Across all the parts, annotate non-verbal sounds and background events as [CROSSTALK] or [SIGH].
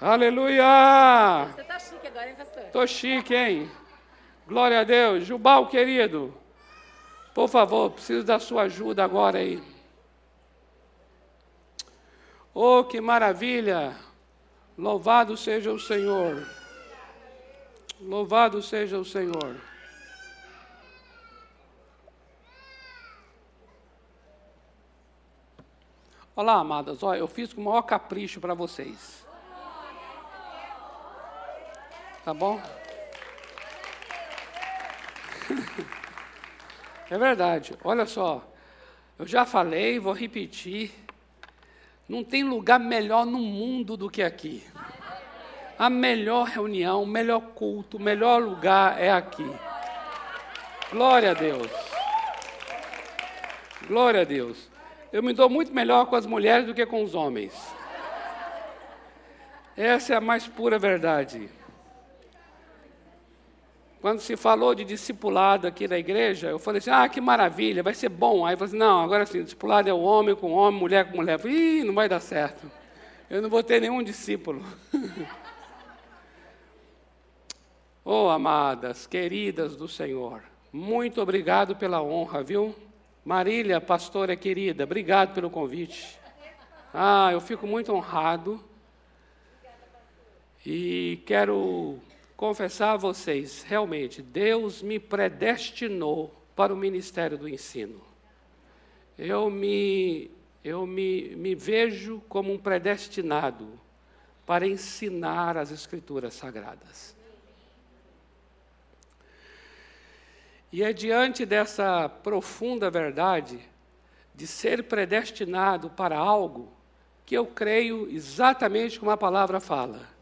Aleluia! Você tá chique agora, hein, pastor? Tô chique, hein? Glória a Deus. Jubal, querido, por favor, preciso da sua ajuda agora aí. Oh, que maravilha! Louvado seja o Senhor. Louvado seja o Senhor. Olá, amadas. Olha, eu fiz com o maior capricho para vocês. Tá bom? É verdade. Olha só. Eu já falei, vou repetir. Não tem lugar melhor no mundo do que aqui. A melhor reunião, o melhor culto, o melhor lugar é aqui. Glória a Deus. Glória a Deus. Eu me dou muito melhor com as mulheres do que com os homens. Essa é a mais pura verdade. Quando se falou de discipulado aqui na igreja, eu falei assim: ah, que maravilha, vai ser bom. Aí eu falei assim: não, agora sim, discipulado é o homem com homem, mulher com mulher. Ih, não vai dar certo. Eu não vou ter nenhum discípulo. [LAUGHS] oh, amadas, queridas do Senhor, muito obrigado pela honra, viu? Marília, pastora querida, obrigado pelo convite. Ah, eu fico muito honrado. E quero confessar a vocês, realmente, Deus me predestinou para o ministério do ensino. Eu me, eu me, me vejo como um predestinado para ensinar as Escrituras Sagradas. E é diante dessa profunda verdade de ser predestinado para algo que eu creio exatamente como a palavra fala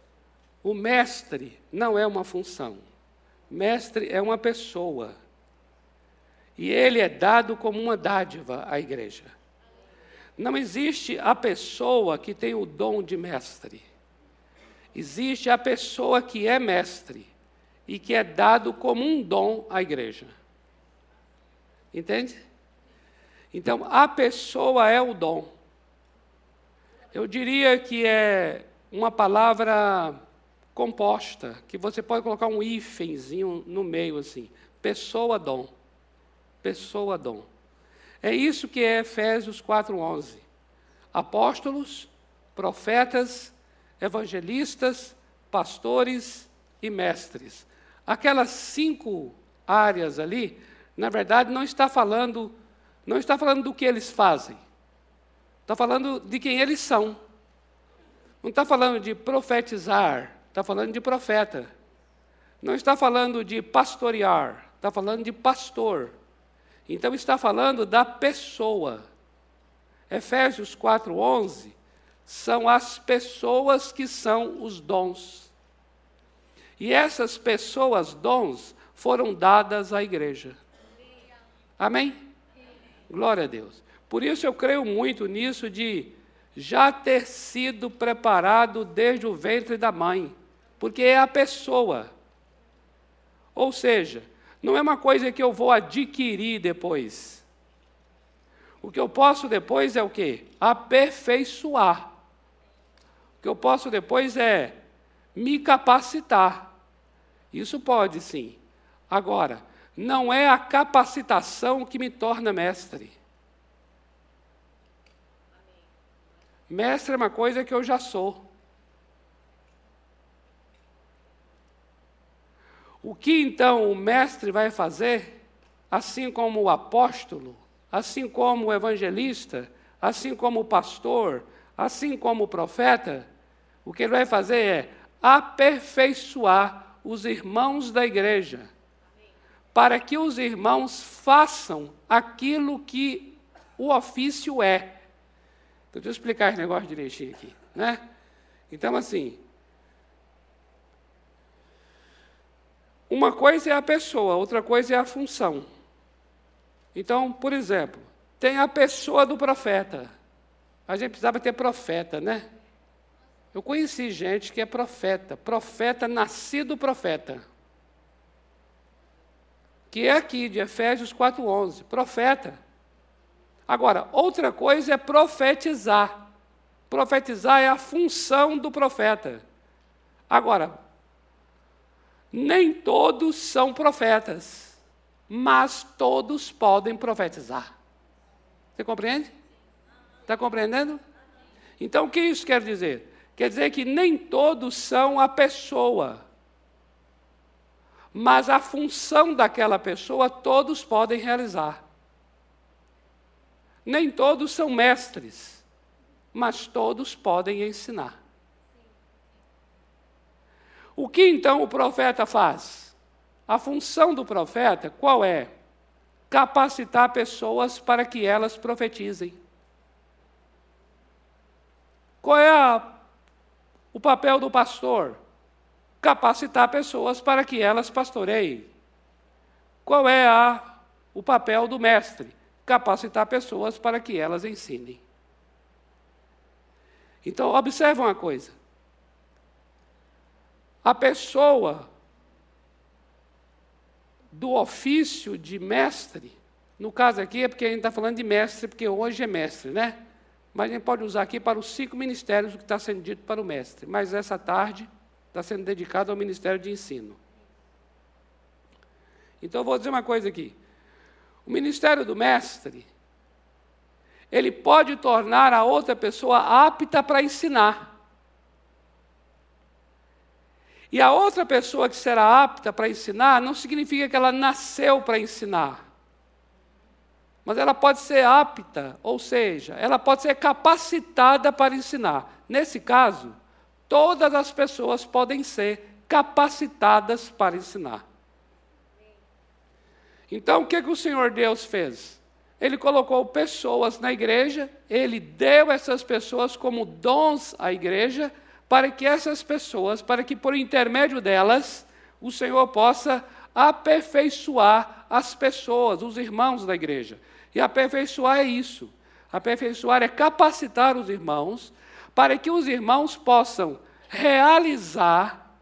o mestre não é uma função. Mestre é uma pessoa. E ele é dado como uma dádiva à igreja. Não existe a pessoa que tem o dom de mestre. Existe a pessoa que é mestre e que é dado como um dom à igreja. Entende? Então, a pessoa é o dom. Eu diria que é uma palavra composta, que você pode colocar um hífenzinho no meio assim. Pessoa dom. Pessoa dom. É isso que é Efésios 4:11. Apóstolos, profetas, evangelistas, pastores e mestres. Aquelas cinco áreas ali, na verdade, não está falando, não está falando do que eles fazem. Está falando de quem eles são. Não está falando de profetizar, Está falando de profeta. Não está falando de pastorear, está falando de pastor. Então está falando da pessoa. Efésios 4:11 são as pessoas que são os dons. E essas pessoas dons foram dadas à igreja. Amém? Glória a Deus. Por isso eu creio muito nisso de já ter sido preparado desde o ventre da mãe porque é a pessoa. Ou seja, não é uma coisa que eu vou adquirir depois. O que eu posso depois é o quê? Aperfeiçoar. O que eu posso depois é me capacitar. Isso pode sim. Agora, não é a capacitação que me torna mestre. Mestre é uma coisa que eu já sou. O que então o mestre vai fazer, assim como o apóstolo, assim como o evangelista, assim como o pastor, assim como o profeta? O que ele vai fazer é aperfeiçoar os irmãos da igreja, para que os irmãos façam aquilo que o ofício é. Então, deixa eu explicar esse negócio direitinho aqui. Né? Então, assim, Uma coisa é a pessoa, outra coisa é a função. Então, por exemplo, tem a pessoa do profeta. A gente precisava ter profeta, né? Eu conheci gente que é profeta, profeta nascido profeta. Que é aqui de Efésios 4:11, profeta. Agora, outra coisa é profetizar. Profetizar é a função do profeta. Agora, nem todos são profetas, mas todos podem profetizar. Você compreende? Está compreendendo? Então, o que isso quer dizer? Quer dizer que nem todos são a pessoa, mas a função daquela pessoa todos podem realizar. Nem todos são mestres, mas todos podem ensinar. O que então o profeta faz? A função do profeta qual é? Capacitar pessoas para que elas profetizem. Qual é a, o papel do pastor? Capacitar pessoas para que elas pastoreiem. Qual é a, o papel do mestre? Capacitar pessoas para que elas ensinem. Então, observe uma coisa. A pessoa do ofício de mestre, no caso aqui é porque a gente está falando de mestre, porque hoje é mestre, né? Mas a gente pode usar aqui para os cinco ministérios o que está sendo dito para o mestre. Mas essa tarde está sendo dedicado ao ministério de ensino. Então eu vou dizer uma coisa aqui. O ministério do mestre, ele pode tornar a outra pessoa apta para ensinar. E a outra pessoa que será apta para ensinar não significa que ela nasceu para ensinar. Mas ela pode ser apta, ou seja, ela pode ser capacitada para ensinar. Nesse caso, todas as pessoas podem ser capacitadas para ensinar. Então, o que, que o Senhor Deus fez? Ele colocou pessoas na igreja, ele deu essas pessoas como dons à igreja, para que essas pessoas, para que por intermédio delas, o Senhor possa aperfeiçoar as pessoas, os irmãos da igreja. E aperfeiçoar é isso. Aperfeiçoar é capacitar os irmãos para que os irmãos possam realizar,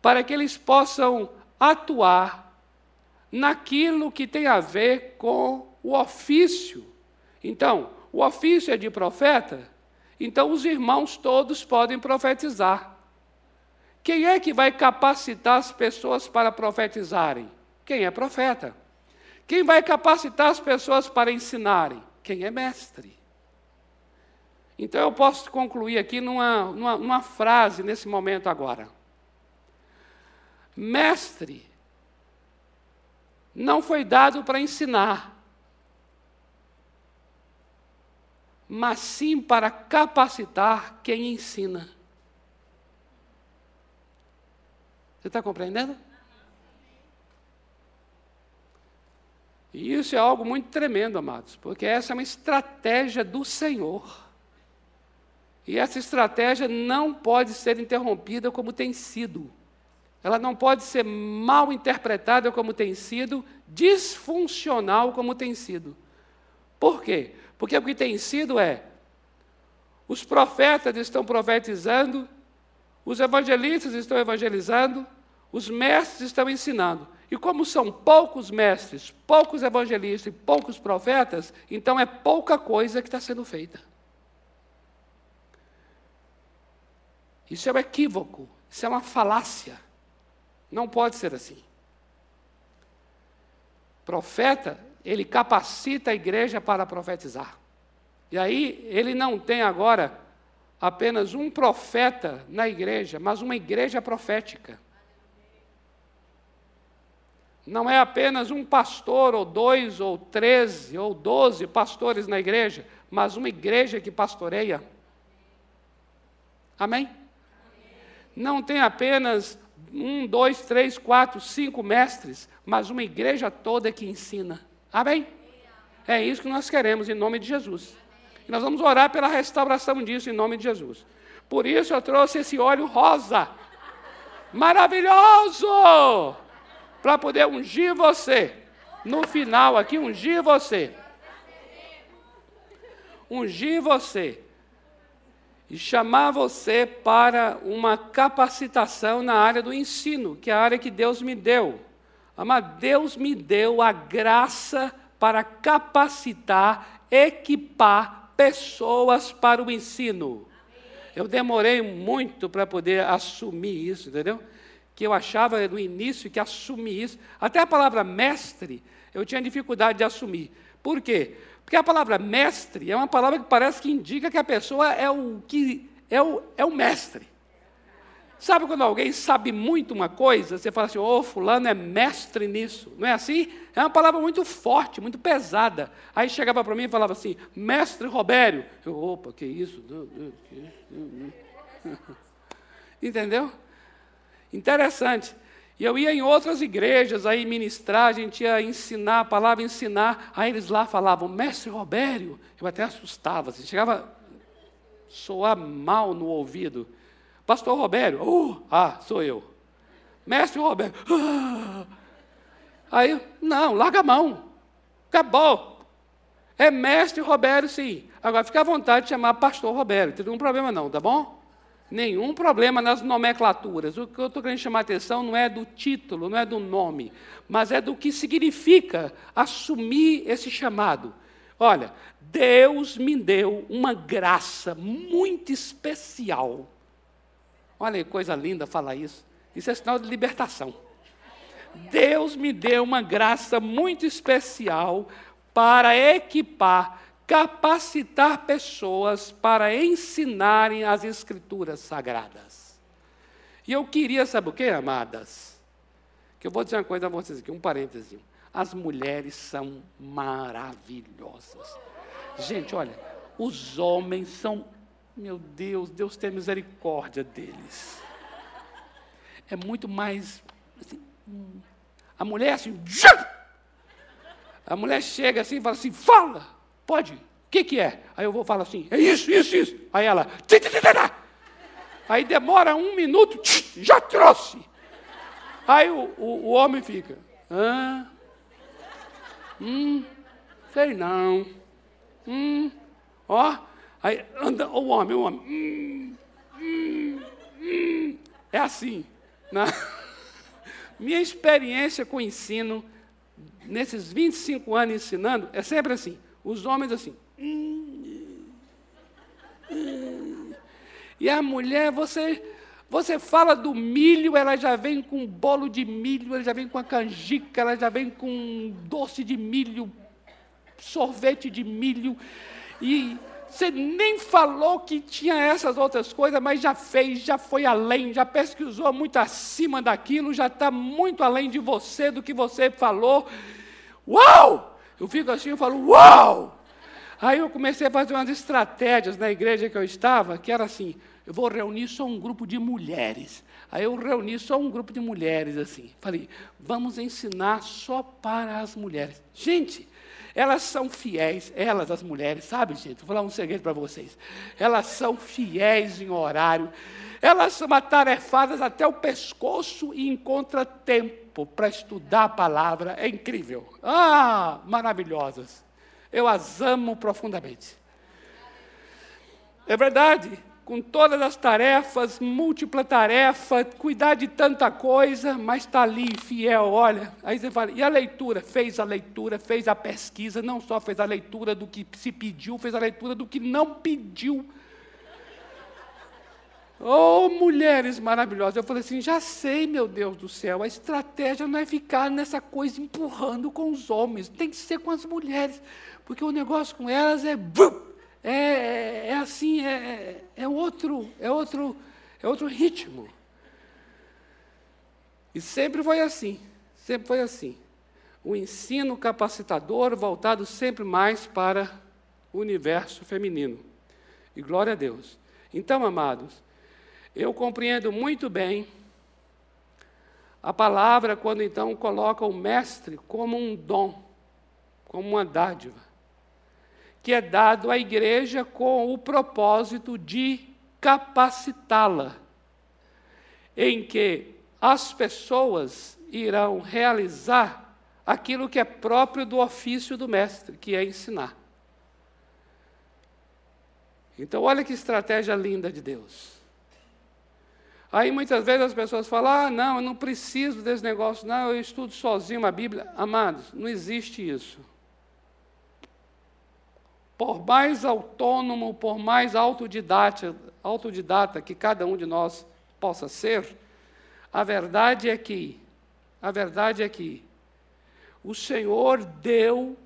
para que eles possam atuar naquilo que tem a ver com o ofício. Então, o ofício é de profeta, então os irmãos todos podem profetizar. Quem é que vai capacitar as pessoas para profetizarem? Quem é profeta. Quem vai capacitar as pessoas para ensinarem? Quem é mestre. Então eu posso concluir aqui numa, numa, numa frase nesse momento agora. Mestre não foi dado para ensinar, mas sim para capacitar quem ensina. Você está compreendendo? E isso é algo muito tremendo, amados, porque essa é uma estratégia do Senhor. E essa estratégia não pode ser interrompida como tem sido. Ela não pode ser mal interpretada como tem sido, disfuncional como tem sido. Por quê? Porque o que tem sido é: os profetas estão profetizando, os evangelistas estão evangelizando, os mestres estão ensinando. E como são poucos mestres, poucos evangelistas e poucos profetas, então é pouca coisa que está sendo feita. Isso é um equívoco, isso é uma falácia. Não pode ser assim. Profeta ele capacita a igreja para profetizar. E aí, ele não tem agora apenas um profeta na igreja, mas uma igreja profética. Não é apenas um pastor, ou dois, ou treze, ou doze pastores na igreja, mas uma igreja que pastoreia. Amém? Não tem apenas um, dois, três, quatro, cinco mestres, mas uma igreja toda que ensina. Amém? É isso que nós queremos em nome de Jesus. E nós vamos orar pela restauração disso em nome de Jesus. Por isso eu trouxe esse óleo rosa, maravilhoso, para poder ungir você. No final aqui, ungir você. Ungir você. E chamar você para uma capacitação na área do ensino, que é a área que Deus me deu. Amado, Deus me deu a graça para capacitar, equipar pessoas para o ensino. Eu demorei muito para poder assumir isso, entendeu? Que eu achava no início que assumir isso. Até a palavra mestre, eu tinha dificuldade de assumir. Por quê? Porque a palavra mestre é uma palavra que parece que indica que a pessoa é o que é o, é o mestre. Sabe quando alguém sabe muito uma coisa, você fala assim, ô, oh, fulano é mestre nisso. Não é assim? É uma palavra muito forte, muito pesada. Aí chegava para mim e falava assim, mestre Robério. Eu, opa, que isso? [LAUGHS] Entendeu? Interessante. E eu ia em outras igrejas aí ministrar, a gente ia ensinar a palavra, ensinar. Aí eles lá falavam, mestre Robério. Eu até assustava, assim, chegava a soar mal no ouvido. Pastor Robério, uh, ah, sou eu. Mestre Robério, ah. Aí, não, larga a mão. Acabou. É mestre Robério, sim. Agora, fica à vontade de chamar pastor Robério. Não tem nenhum problema não, tá bom? Nenhum problema nas nomenclaturas. O que eu estou querendo chamar a atenção não é do título, não é do nome, mas é do que significa assumir esse chamado. Olha, Deus me deu uma graça muito especial. Olha que coisa linda falar isso. Isso é sinal de libertação. Deus me deu uma graça muito especial para equipar capacitar pessoas para ensinarem as Escrituras Sagradas. E eu queria, sabe o que, amadas? Que eu vou dizer uma coisa a vocês aqui, um parêntese. As mulheres são maravilhosas. Gente, olha, os homens são, meu Deus, Deus tem misericórdia deles. É muito mais. Assim, hum, a mulher é assim. A mulher chega assim e fala assim: fala. Pode? O que, que é? Aí eu vou falar assim, é isso, isso, isso. Aí ela, aí demora um minuto, já trouxe. Aí o, o, o homem fica, ah, hum, sei não, hum, ó, aí anda o homem, o homem, hum, hum, hum, é assim. Né? [LAUGHS] Minha experiência com o ensino, nesses 25 anos ensinando, é sempre assim. Os homens assim. E a mulher, você, você fala do milho, ela já vem com bolo de milho, ela já vem com a canjica, ela já vem com doce de milho, sorvete de milho. E você nem falou que tinha essas outras coisas, mas já fez, já foi além, já pesquisou muito acima daquilo, já está muito além de você, do que você falou. Uau! Eu fico assim, eu falo, uau! Aí eu comecei a fazer umas estratégias na igreja que eu estava, que era assim, eu vou reunir só um grupo de mulheres. Aí eu reuni só um grupo de mulheres, assim. Falei, vamos ensinar só para as mulheres. Gente, elas são fiéis, elas, as mulheres, sabe, gente? Vou falar um segredo para vocês. Elas são fiéis em horário, elas são atarefadas até o pescoço e encontram tempo para estudar a palavra. É incrível. Ah, maravilhosas. Eu as amo profundamente. É verdade, com todas as tarefas, múltipla tarefa, cuidar de tanta coisa, mas está ali, fiel, olha. Aí você fala, e a leitura? Fez a leitura, fez a pesquisa, não só fez a leitura do que se pediu, fez a leitura do que não pediu. Oh, mulheres maravilhosas. Eu falei assim: já sei, meu Deus do céu, a estratégia não é ficar nessa coisa empurrando com os homens, tem que ser com as mulheres, porque o negócio com elas é. É, é, é assim, é, é outro, é outro, é outro ritmo. E sempre foi assim, sempre foi assim. O ensino capacitador voltado sempre mais para o universo feminino. E glória a Deus. Então, amados, eu compreendo muito bem a palavra quando então coloca o mestre como um dom, como uma dádiva, que é dado à igreja com o propósito de capacitá-la, em que as pessoas irão realizar aquilo que é próprio do ofício do mestre, que é ensinar. Então, olha que estratégia linda de Deus. Aí muitas vezes as pessoas falam: ah, não, eu não preciso desse negócio, não, eu estudo sozinho a Bíblia. Amados, não existe isso. Por mais autônomo, por mais autodidata, autodidata que cada um de nós possa ser, a verdade é que, a verdade é que o Senhor deu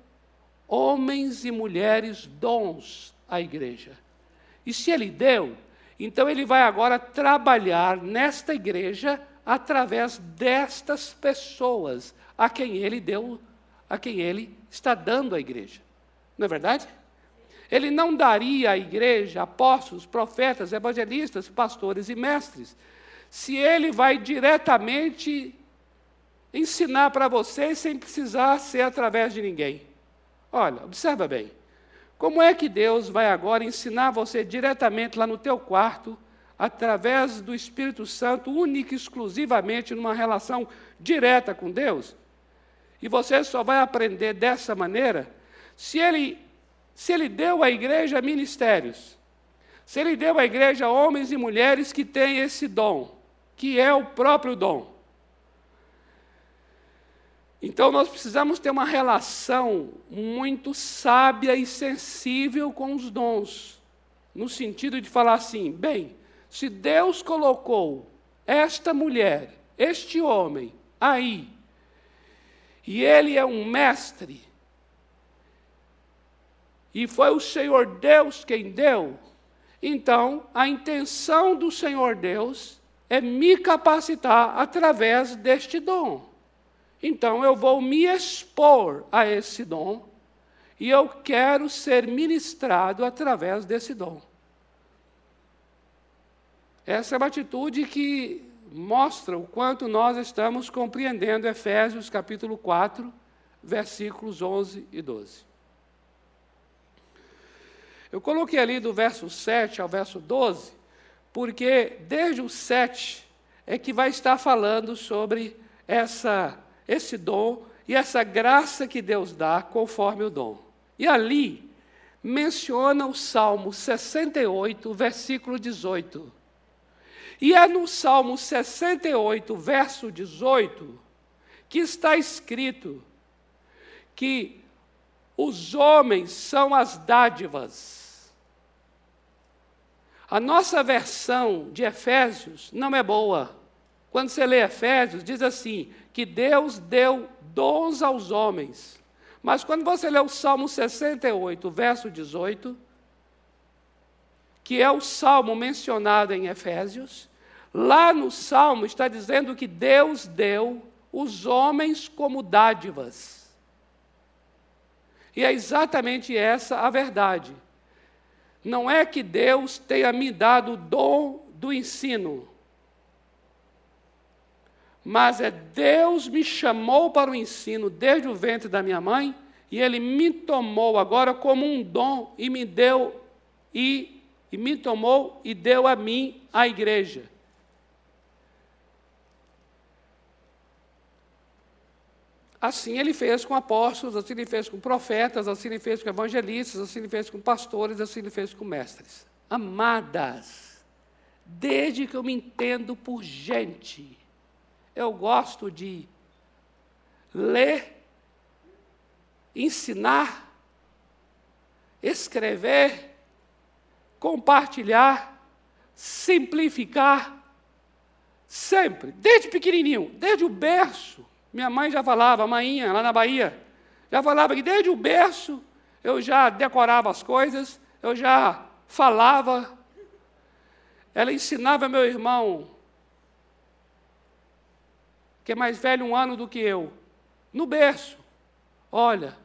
homens e mulheres dons à igreja. E se ele deu, então ele vai agora trabalhar nesta igreja através destas pessoas a quem ele deu, a quem ele está dando à igreja. Não é verdade? Ele não daria à igreja apóstolos, profetas, evangelistas, pastores e mestres, se ele vai diretamente ensinar para vocês sem precisar ser através de ninguém. Olha, observa bem. Como é que Deus vai agora ensinar você diretamente lá no teu quarto, através do Espírito Santo, única e exclusivamente numa relação direta com Deus? E você só vai aprender dessa maneira se ele se ele deu à igreja ministérios, se ele deu à igreja homens e mulheres que têm esse dom, que é o próprio dom. Então nós precisamos ter uma relação muito sábia e sensível com os dons, no sentido de falar assim: bem, se Deus colocou esta mulher, este homem aí, e ele é um mestre, e foi o Senhor Deus quem deu, então a intenção do Senhor Deus é me capacitar através deste dom. Então eu vou me expor a esse dom e eu quero ser ministrado através desse dom. Essa é uma atitude que mostra o quanto nós estamos compreendendo Efésios capítulo 4, versículos 11 e 12. Eu coloquei ali do verso 7 ao verso 12, porque desde o 7 é que vai estar falando sobre essa, esse dom e essa graça que Deus dá conforme o dom. E ali menciona o Salmo 68, versículo 18. E é no Salmo 68, verso 18, que está escrito que os homens são as dádivas. A nossa versão de Efésios não é boa. Quando você lê Efésios, diz assim: que Deus deu dons aos homens. Mas quando você lê o Salmo 68, verso 18, que é o salmo mencionado em Efésios, lá no salmo está dizendo que Deus deu os homens como dádivas. E é exatamente essa a verdade. Não é que Deus tenha me dado o dom do ensino, mas é Deus me chamou para o ensino desde o ventre da minha mãe e Ele me tomou agora como um dom e me deu e, e me tomou e deu a mim a igreja. Assim ele fez com apóstolos, assim ele fez com profetas, assim ele fez com evangelistas, assim ele fez com pastores, assim ele fez com mestres. Amadas, desde que eu me entendo por gente, eu gosto de ler, ensinar, escrever, compartilhar, simplificar, sempre, desde pequenininho, desde o berço. Minha mãe já falava, mainha, lá na Bahia, já falava que desde o berço eu já decorava as coisas, eu já falava. Ela ensinava meu irmão, que é mais velho um ano do que eu, no berço. Olha,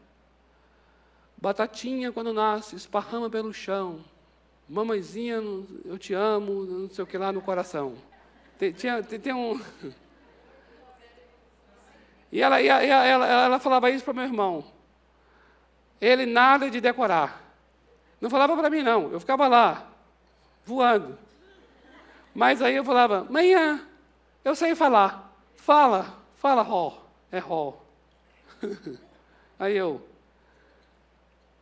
batatinha quando nasce, esparrama pelo chão. Mamãezinha, eu te amo, não sei o que lá no coração. Tem, tinha, tem, tem um. [LAUGHS] E ela, ela, ela, ela falava isso para meu irmão. Ele nada de decorar. Não falava para mim, não. Eu ficava lá, voando. Mas aí eu falava, manhã, eu sei falar. Fala, fala, ró. É ró. [LAUGHS] aí eu,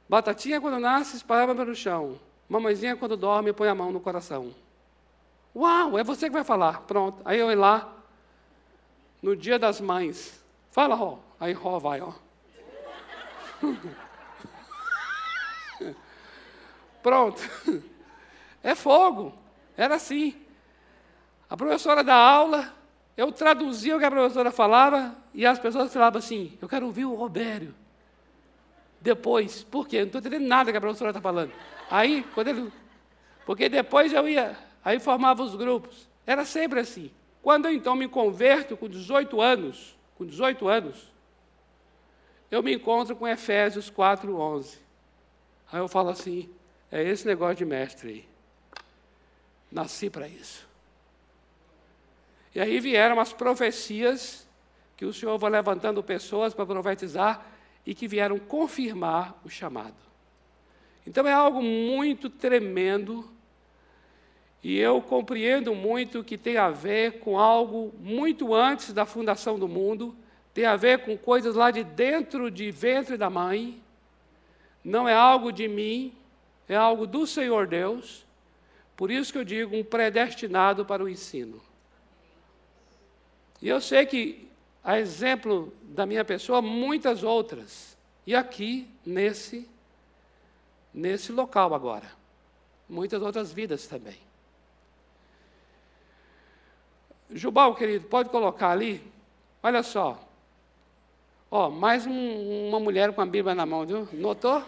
batatinha quando nasce, espalhava pelo chão. Mamãezinha quando dorme, põe a mão no coração. Uau, é você que vai falar. Pronto. Aí eu ia lá, no dia das mães. Fala, Ró. Aí Ró vai, ó. [LAUGHS] Pronto. É fogo. Era assim. A professora da aula, eu traduzia o que a professora falava e as pessoas falavam assim: Eu quero ouvir o Robério. Depois, por quê? Não estou entendendo nada que a professora está falando. Aí, quando ele. Porque depois eu ia, aí formava os grupos. Era sempre assim. Quando eu então me converto com 18 anos, com 18 anos, eu me encontro com Efésios 4, 11. Aí eu falo assim: é esse negócio de mestre aí. Nasci para isso. E aí vieram as profecias que o Senhor vai levantando pessoas para profetizar e que vieram confirmar o chamado. Então é algo muito tremendo e eu compreendo muito que tem a ver com algo muito antes da fundação do mundo, tem a ver com coisas lá de dentro de ventre da mãe. Não é algo de mim, é algo do Senhor Deus. Por isso que eu digo um predestinado para o ensino. E eu sei que, a exemplo da minha pessoa, muitas outras. E aqui, nesse, nesse local agora. Muitas outras vidas também. Jubal, querido, pode colocar ali? Olha só. Ó, mais um, uma mulher com a Bíblia na mão, viu? Notou?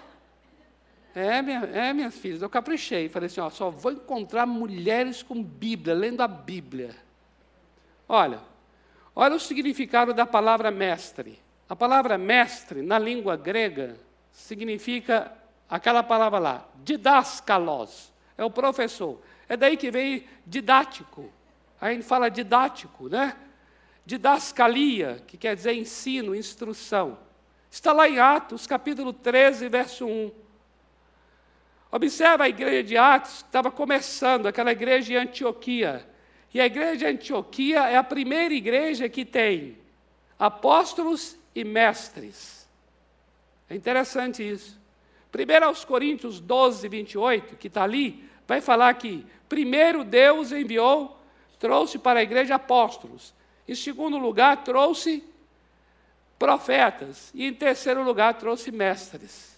É, minha, é, minhas filhas, eu caprichei. Falei assim, ó, só vou encontrar mulheres com Bíblia, lendo a Bíblia. Olha, olha o significado da palavra mestre. A palavra mestre, na língua grega, significa aquela palavra lá, didaskalos, é o professor. É daí que vem didático. A gente fala didático, né? Didascalia, que quer dizer ensino, instrução. Está lá em Atos, capítulo 13, verso 1. Observa a igreja de Atos, estava começando, aquela igreja de Antioquia. E a igreja de Antioquia é a primeira igreja que tem apóstolos e mestres. É interessante isso. Primeiro aos Coríntios 12, 28, que está ali, vai falar que primeiro Deus enviou trouxe para a igreja apóstolos. Em segundo lugar, trouxe profetas. E em terceiro lugar, trouxe mestres.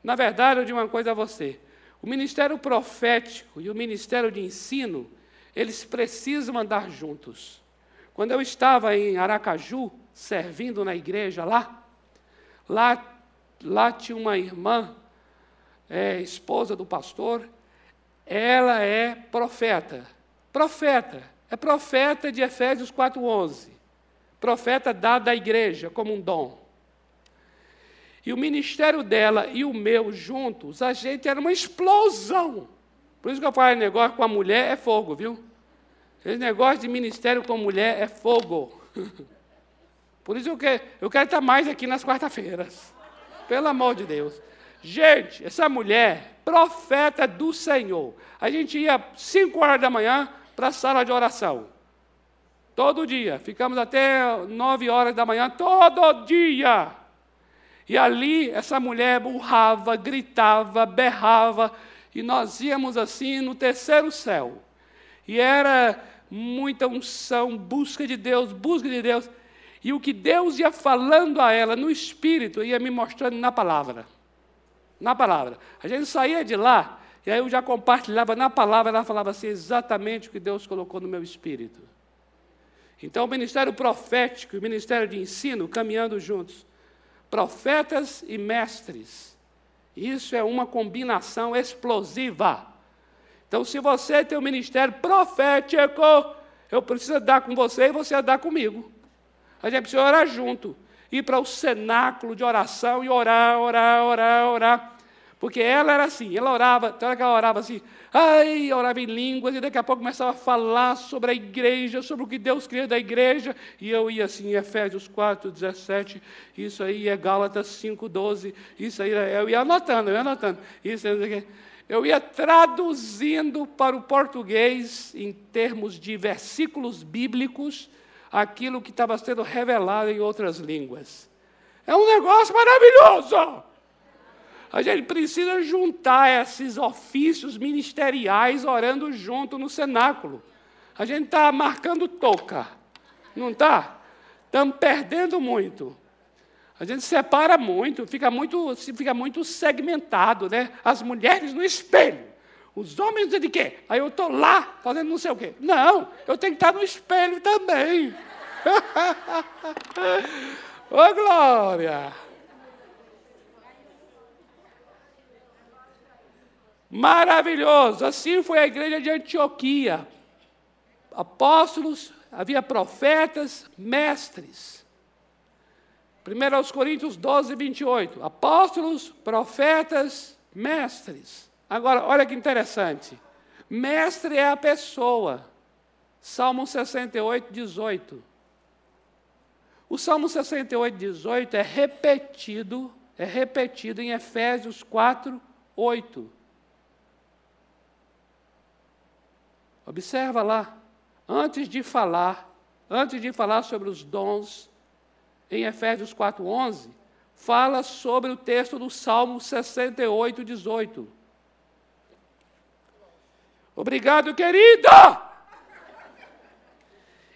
Na verdade, eu digo uma coisa a você: o ministério profético e o ministério de ensino, eles precisam andar juntos. Quando eu estava em Aracaju, servindo na igreja lá, lá, lá tinha uma irmã, é, esposa do pastor, ela é profeta. Profeta. É profeta de Efésios 4:11. Profeta dado à igreja como um dom. E o ministério dela e o meu juntos, a gente era uma explosão. Por isso que eu falo negócio com a mulher é fogo, viu? Esse negócio de ministério com mulher é fogo. [LAUGHS] Por isso quero, eu quero estar mais aqui nas quarta-feiras. Pelo amor de Deus. Gente, essa mulher, profeta do Senhor. A gente ia 5 horas da manhã para a sala de oração. Todo dia. Ficamos até 9 horas da manhã, todo dia. E ali essa mulher burrava, gritava, berrava, e nós íamos assim no terceiro céu. E era muita unção, busca de Deus, busca de Deus. E o que Deus ia falando a ela no espírito, ia me mostrando na palavra na palavra. A gente saía de lá, e aí eu já compartilhava na palavra, ela falava assim, exatamente o que Deus colocou no meu espírito. Então, o ministério profético e o ministério de ensino caminhando juntos. Profetas e mestres. Isso é uma combinação explosiva. Então, se você tem um ministério profético, eu preciso dar com você e você dar comigo. A gente precisa orar junto ir para o cenáculo de oração e orar, orar, orar, orar. Porque ela era assim, ela orava, então ela orava assim, ai, orava em línguas, e daqui a pouco começava a falar sobre a igreja, sobre o que Deus queria da igreja, e eu ia assim, Efésios 4, 17, isso aí é Gálatas 5, 12, isso aí, eu ia anotando, eu ia anotando, isso eu ia traduzindo para o português, em termos de versículos bíblicos, aquilo que estava sendo revelado em outras línguas. É um negócio maravilhoso. A gente precisa juntar esses ofícios ministeriais orando junto no cenáculo. A gente está marcando toca, não está? Estamos perdendo muito. A gente separa muito, fica muito, fica muito segmentado, né? As mulheres no espelho, Os homens de quê? Aí eu estou lá fazendo não sei o quê. Não, eu tenho que estar no espelho também. [LAUGHS] Ô glória! Maravilhoso! Assim foi a igreja de Antioquia. Apóstolos, havia profetas, mestres. 1 aos Coríntios 12, 28. Apóstolos, profetas, mestres. Agora, olha que interessante. Mestre é a pessoa. Salmo 68, 18. O Salmo 68, 18 é repetido, é repetido em Efésios 4, 8. Observa lá, antes de falar, antes de falar sobre os dons, em Efésios 4:11, fala sobre o texto do Salmo 68, 18. Obrigado, querida!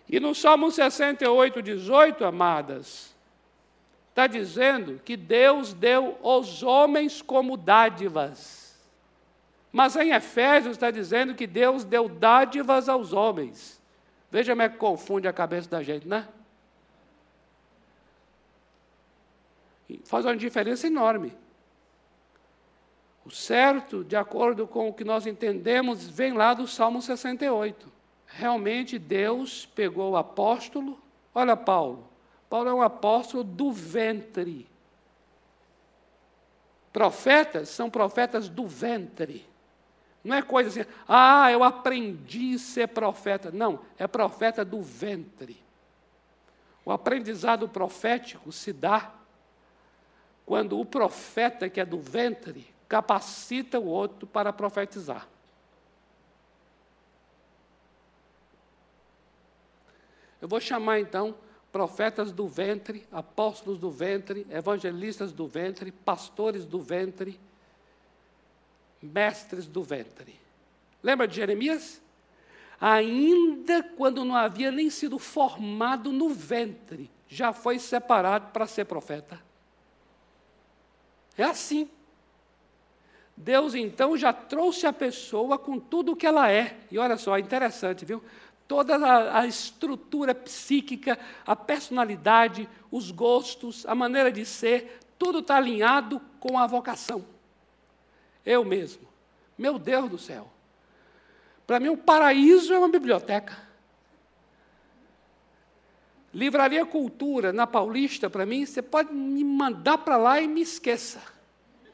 E no Salmo 68, 18, amadas, está dizendo que Deus deu aos homens como dádivas. Mas em Efésios está dizendo que Deus deu dádivas aos homens. Veja como é que confunde a cabeça da gente, né? Faz uma diferença enorme. O certo, de acordo com o que nós entendemos, vem lá do Salmo 68. Realmente Deus pegou o apóstolo. Olha Paulo. Paulo é um apóstolo do ventre. Profetas são profetas do ventre. Não é coisa assim, ah, eu aprendi a ser profeta. Não, é profeta do ventre. O aprendizado profético se dá quando o profeta que é do ventre capacita o outro para profetizar. Eu vou chamar então profetas do ventre, apóstolos do ventre, evangelistas do ventre, pastores do ventre, mestres do ventre. Lembra de Jeremias? Ainda quando não havia nem sido formado no ventre, já foi separado para ser profeta. É assim. Deus então já trouxe a pessoa com tudo o que ela é. E olha só, interessante, viu? Toda a, a, estrutura psíquica, a personalidade, os gostos, a maneira de ser, tudo está alinhado com a vocação. Eu mesmo. Meu Deus do céu. Para mim, o paraíso é uma biblioteca. Livraria Cultura, na Paulista, para mim, você pode me mandar para lá e me esqueça.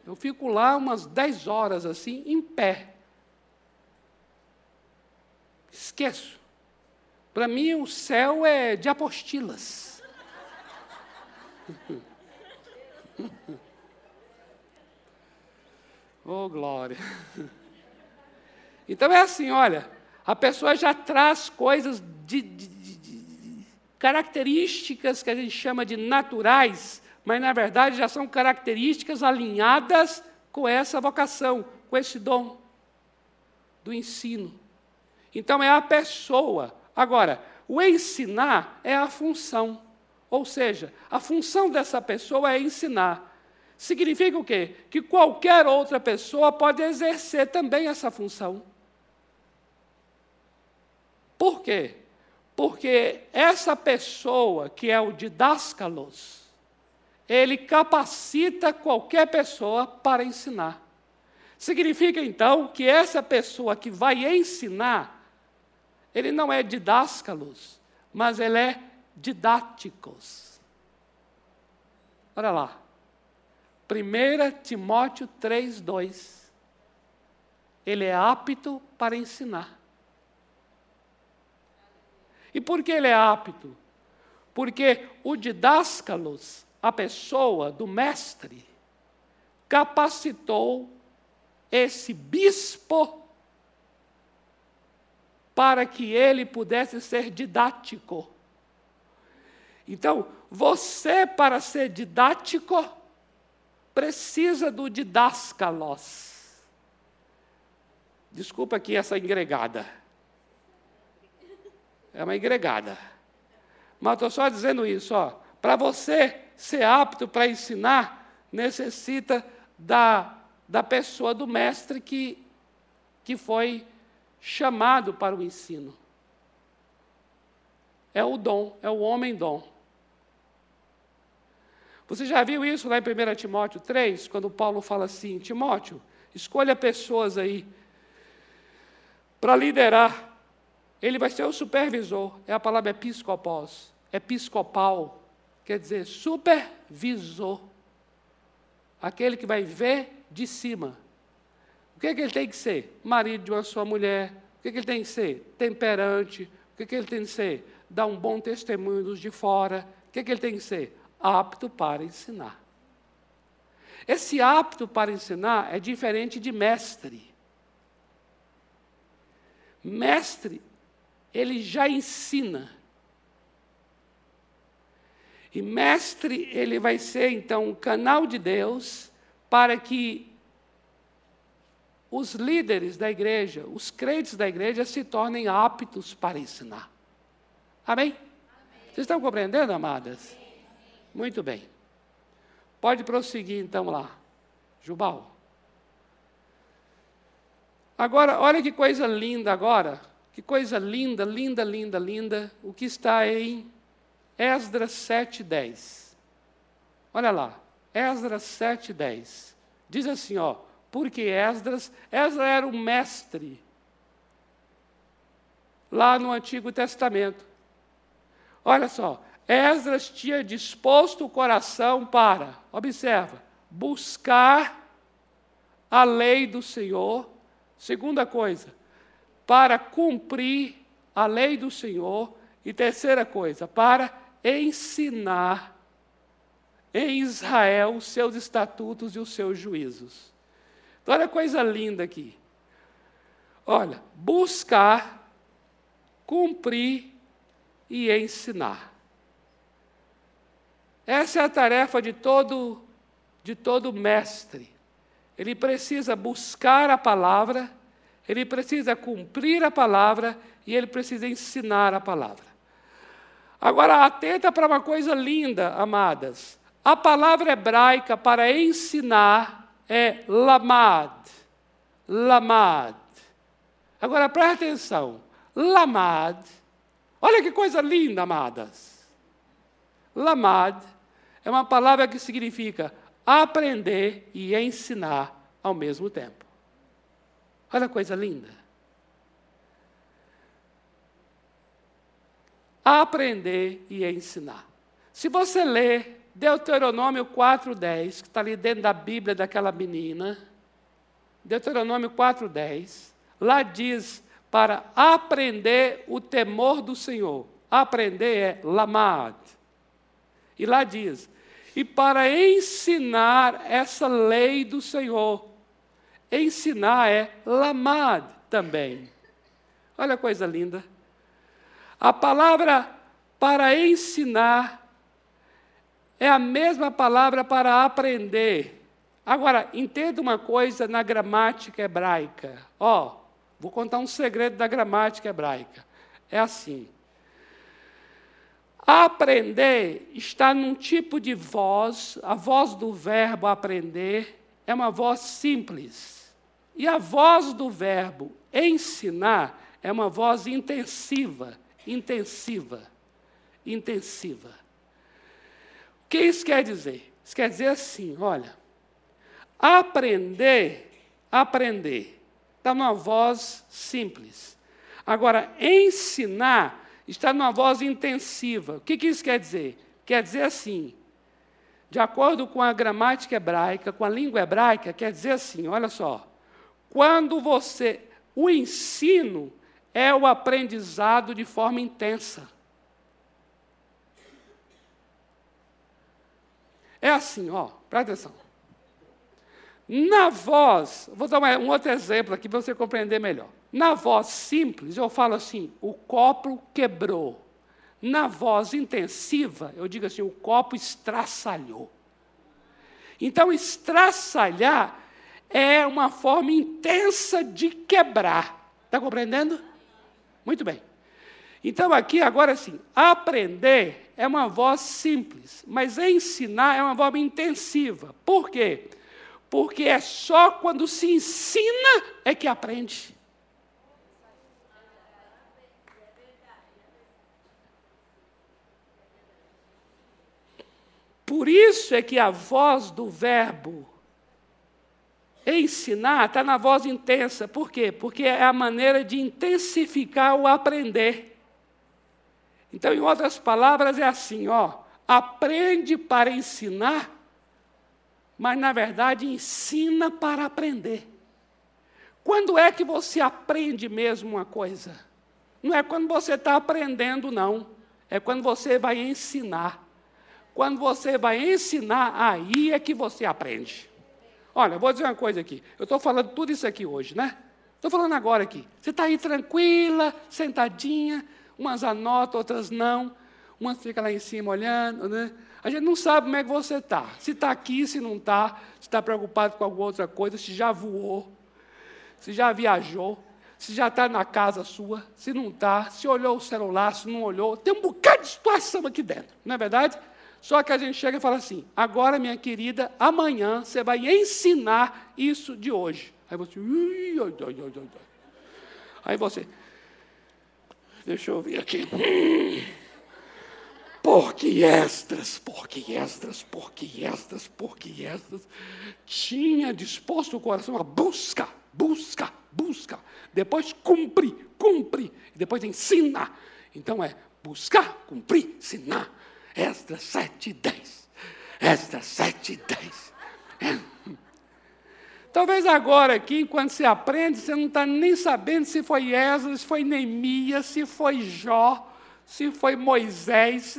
Eu fico lá umas 10 horas assim, em pé. Esqueço. Para mim, o céu é de apostilas. [LAUGHS] oh, glória. Então é assim, olha, a pessoa já traz coisas de, de características que a gente chama de naturais, mas na verdade já são características alinhadas com essa vocação, com esse dom do ensino. Então é a pessoa. Agora, o ensinar é a função. Ou seja, a função dessa pessoa é ensinar. Significa o quê? Que qualquer outra pessoa pode exercer também essa função. Por quê? Porque essa pessoa que é o didáscalos, ele capacita qualquer pessoa para ensinar. Significa então que essa pessoa que vai ensinar, ele não é didáscalos, mas ele é didáticos. Olha lá. 1 Timóteo 3, 2. Ele é apto para ensinar. E por que ele é apto? Porque o didáscalos, a pessoa do mestre, capacitou esse bispo para que ele pudesse ser didático. Então, você, para ser didático, precisa do didáscalos. Desculpa aqui essa engregada. É uma engregada. Mas estou só dizendo isso, ó. Para você ser apto para ensinar, necessita da, da pessoa do mestre que que foi chamado para o ensino. É o dom, é o homem dom. Você já viu isso lá em 1 Timóteo 3, quando Paulo fala assim: Timóteo, escolha pessoas aí para liderar. Ele vai ser o supervisor. É a palavra episcopos, episcopal, quer dizer supervisor. Aquele que vai ver de cima. O que, é que ele tem que ser? Marido de uma sua mulher. O que, é que ele tem que ser? Temperante. O que, é que ele tem que ser? Dar um bom testemunho dos de fora. O que, é que ele tem que ser? apto para ensinar. Esse apto para ensinar é diferente de mestre. Mestre, ele já ensina. E mestre, ele vai ser então um canal de Deus para que os líderes da igreja, os crentes da igreja se tornem aptos para ensinar. Amém? Amém. Vocês estão compreendendo, amadas? Muito bem. Pode prosseguir então lá. Jubal. Agora, olha que coisa linda agora. Que coisa linda, linda, linda, linda. O que está em Esdras 7,10. Olha lá. Esdras 7,10. Diz assim, ó. Porque Esdras, Esdras era o mestre lá no Antigo Testamento. Olha só, Esdras tinha disposto o coração para, observa, buscar a lei do Senhor. Segunda coisa, para cumprir a lei do Senhor. E terceira coisa, para ensinar em Israel os seus estatutos e os seus juízos. Então, olha a coisa linda aqui. Olha, buscar, cumprir e ensinar. Essa é a tarefa de todo de todo mestre. Ele precisa buscar a palavra, ele precisa cumprir a palavra e ele precisa ensinar a palavra. Agora, atenta para uma coisa linda, amadas. A palavra hebraica para ensinar é lamad. Lamad. Agora, presta atenção. Lamad. Olha que coisa linda, amadas. Lamad é uma palavra que significa aprender e ensinar ao mesmo tempo. Olha a coisa linda. Aprender e ensinar. Se você ler Deuteronômio 4,10, que está ali dentro da Bíblia daquela menina, Deuteronômio 4,10, lá diz para aprender o temor do Senhor. Aprender é lamad. E lá diz: e para ensinar essa lei do Senhor. Ensinar é lamad também. Olha a coisa linda. A palavra para ensinar é a mesma palavra para aprender. Agora, entenda uma coisa na gramática hebraica. Ó, oh, vou contar um segredo da gramática hebraica. É assim: Aprender está num tipo de voz, a voz do verbo aprender é uma voz simples. E a voz do verbo ensinar é uma voz intensiva, intensiva, intensiva. O que isso quer dizer? Isso quer dizer assim, olha, aprender, aprender, está numa voz simples. Agora, ensinar está numa voz intensiva. O que, que isso quer dizer? Quer dizer assim, de acordo com a gramática hebraica, com a língua hebraica, quer dizer assim: olha só, quando você. O ensino é o aprendizado de forma intensa. É assim, ó, presta atenção. Na voz, vou dar um outro exemplo aqui para você compreender melhor. Na voz simples, eu falo assim: o copo quebrou. Na voz intensiva, eu digo assim: o copo estraçalhou. Então, estraçalhar é uma forma intensa de quebrar. Está compreendendo? Muito bem. Então, aqui, agora sim, aprender é uma voz simples, mas ensinar é uma voz intensiva. Por quê? Porque é só quando se ensina é que aprende. Por isso é que a voz do Verbo ensinar está na voz intensa. Por quê? Porque é a maneira de intensificar o aprender. Então, em outras palavras, é assim, ó, aprende para ensinar, mas na verdade ensina para aprender. Quando é que você aprende mesmo uma coisa? Não é quando você está aprendendo, não. É quando você vai ensinar. Quando você vai ensinar, aí é que você aprende. Olha, vou dizer uma coisa aqui. Eu estou falando tudo isso aqui hoje, né? Estou falando agora aqui. Você está aí tranquila, sentadinha, umas anotam, outras não. Umas fica lá em cima olhando, né? A gente não sabe como é que você está. Se está aqui, se não está, se está preocupado com alguma outra coisa, se já voou, se já viajou, se já está na casa sua, se não está, se olhou o celular, se não olhou. Tem um bocado de situação aqui dentro, não é verdade? Só que a gente chega e fala assim: agora, minha querida, amanhã você vai ensinar isso de hoje. Aí você. Aí você. Deixa eu ver aqui. [LAUGHS] Porque Esdras, porque Esdras, porque Esdras, porque Esdras tinha disposto o coração a busca, busca, busca. Depois cumpre, cumpre. Depois ensina. Então é buscar, cumprir, ensinar. Esdras 7, 10. Esdras 7, 10. É. Talvez agora aqui, enquanto você aprende, você não está nem sabendo se foi Esdras, se foi Neemias, se foi Jó, se foi Moisés.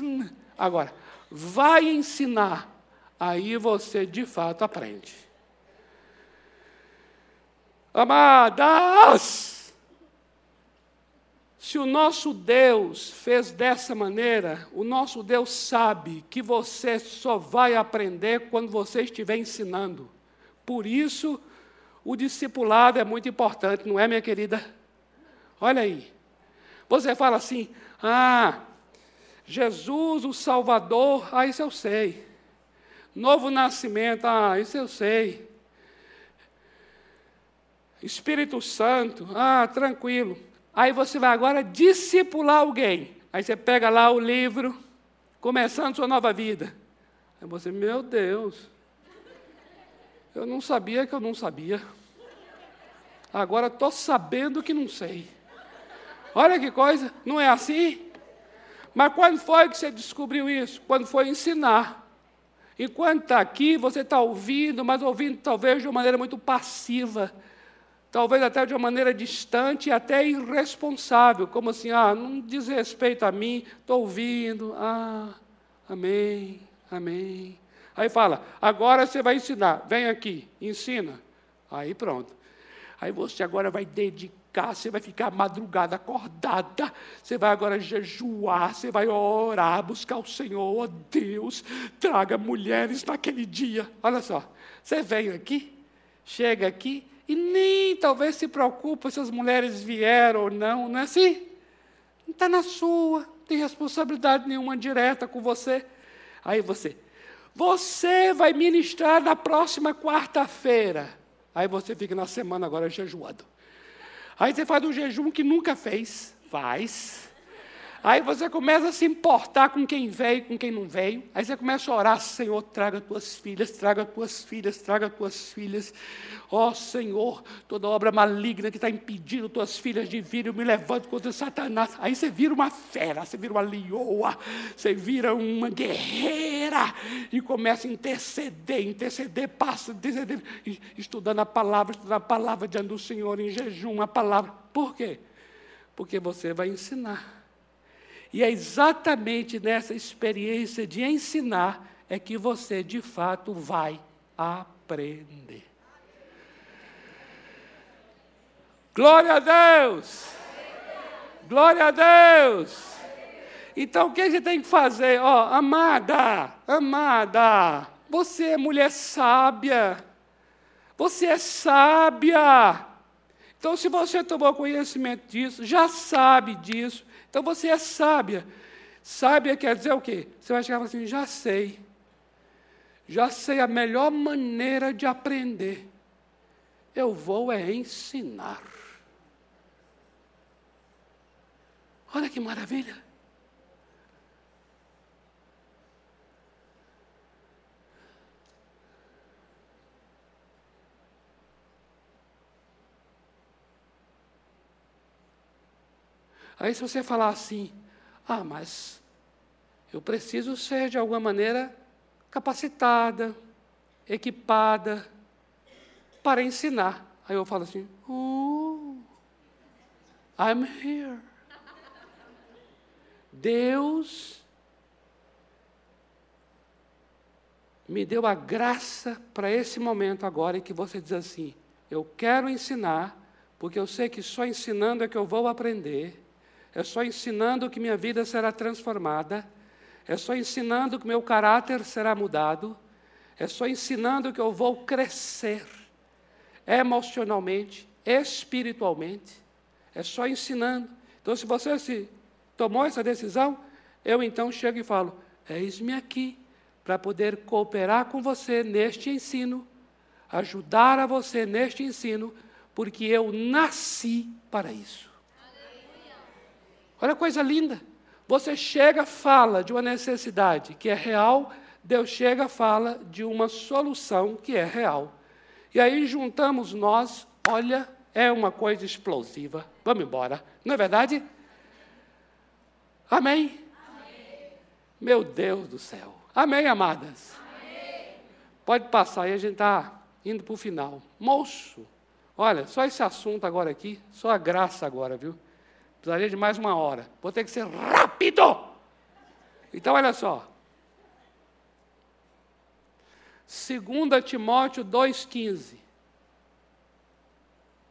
Agora, vai ensinar, aí você de fato aprende. Amadas, se o nosso Deus fez dessa maneira, o nosso Deus sabe que você só vai aprender quando você estiver ensinando. Por isso, o discipulado é muito importante, não é, minha querida? Olha aí. Você fala assim: ah, Jesus, o Salvador, ah, isso eu sei. Novo nascimento, ah, isso eu sei. Espírito Santo, ah, tranquilo. Aí você vai agora discipular alguém. Aí você pega lá o livro, começando sua nova vida. Aí você, meu Deus, eu não sabia que eu não sabia. Agora estou sabendo que não sei. Olha que coisa, não é assim? Mas quando foi que você descobriu isso? Quando foi ensinar. Enquanto está aqui, você está ouvindo, mas ouvindo talvez de uma maneira muito passiva, talvez até de uma maneira distante e até irresponsável, como assim, ah, não diz respeito a mim, estou ouvindo, ah, amém, amém. Aí fala, agora você vai ensinar, vem aqui, ensina. Aí pronto. Aí você agora vai dedicar, você vai ficar madrugada acordada, você vai agora jejuar, você vai orar, buscar o Senhor, oh Deus, traga mulheres naquele dia. Olha só, você vem aqui, chega aqui e nem talvez se preocupa se as mulheres vieram ou não, não é assim? Não está na sua, não tem responsabilidade nenhuma direta com você. Aí você, você vai ministrar na próxima quarta-feira. Aí você fica na semana agora jejuando. Aí você faz um jejum que nunca fez. Faz. Aí você começa a se importar com quem veio, com quem não veio. Aí você começa a orar, Senhor, traga tuas filhas, traga tuas filhas, traga tuas filhas. Ó oh, Senhor, toda obra maligna que está impedindo tuas filhas de vir, eu me levanto contra Satanás. Aí você vira uma fera, você vira uma leoa, você vira uma guerreira e começa a interceder, interceder, passa, interceder, estudando a palavra, estudando a palavra diante do Senhor em jejum, a palavra. Por quê? Porque você vai ensinar. E é exatamente nessa experiência de ensinar é que você de fato vai aprender. Glória a Deus! Glória a Deus! Então o que você tem que fazer? Ó, oh, amada, amada, você é mulher sábia. Você é sábia. Então, se você tomou conhecimento disso, já sabe disso, então você é sábia. Sábia quer dizer o quê? Você vai chegar e falar assim: já sei. Já sei a melhor maneira de aprender. Eu vou é ensinar. Olha que maravilha. Aí, se você falar assim, ah, mas eu preciso ser de alguma maneira capacitada, equipada para ensinar. Aí eu falo assim, oh, I'm here. Deus me deu a graça para esse momento agora em que você diz assim: eu quero ensinar, porque eu sei que só ensinando é que eu vou aprender, é só ensinando que minha vida será transformada, é só ensinando que meu caráter será mudado, é só ensinando que eu vou crescer emocionalmente, espiritualmente, é só ensinando. Então, se você se tomou essa decisão, eu então chego e falo: Eis-me aqui para poder cooperar com você neste ensino, ajudar a você neste ensino, porque eu nasci para isso. Olha a coisa linda. Você chega, fala de uma necessidade que é real, Deus chega, fala de uma solução que é real. E aí juntamos nós, olha, é uma coisa explosiva. Vamos embora, não é verdade? Amém? Amém. Meu Deus do céu. Amém, amadas? Amém. Pode passar aí, a gente está indo para o final. Moço, olha, só esse assunto agora aqui, só a graça agora, viu? Precisaria de mais uma hora. Vou ter que ser rápido. Então, olha só. 2 Timóteo 2,15. O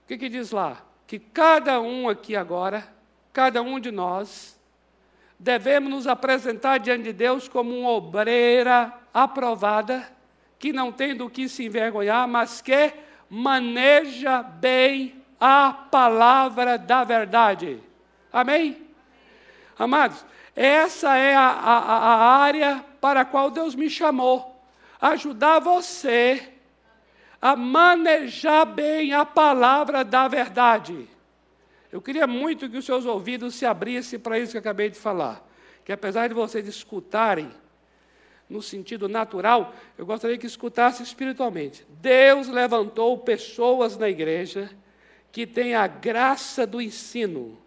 que, que diz lá? Que cada um aqui agora, cada um de nós, devemos nos apresentar diante de Deus como uma obreira aprovada, que não tem do que se envergonhar, mas que maneja bem a palavra da verdade. Amém? Amados, essa é a, a, a área para a qual Deus me chamou ajudar você a manejar bem a palavra da verdade. Eu queria muito que os seus ouvidos se abrissem para isso que eu acabei de falar. Que apesar de vocês escutarem no sentido natural, eu gostaria que escutasse espiritualmente. Deus levantou pessoas na igreja que têm a graça do ensino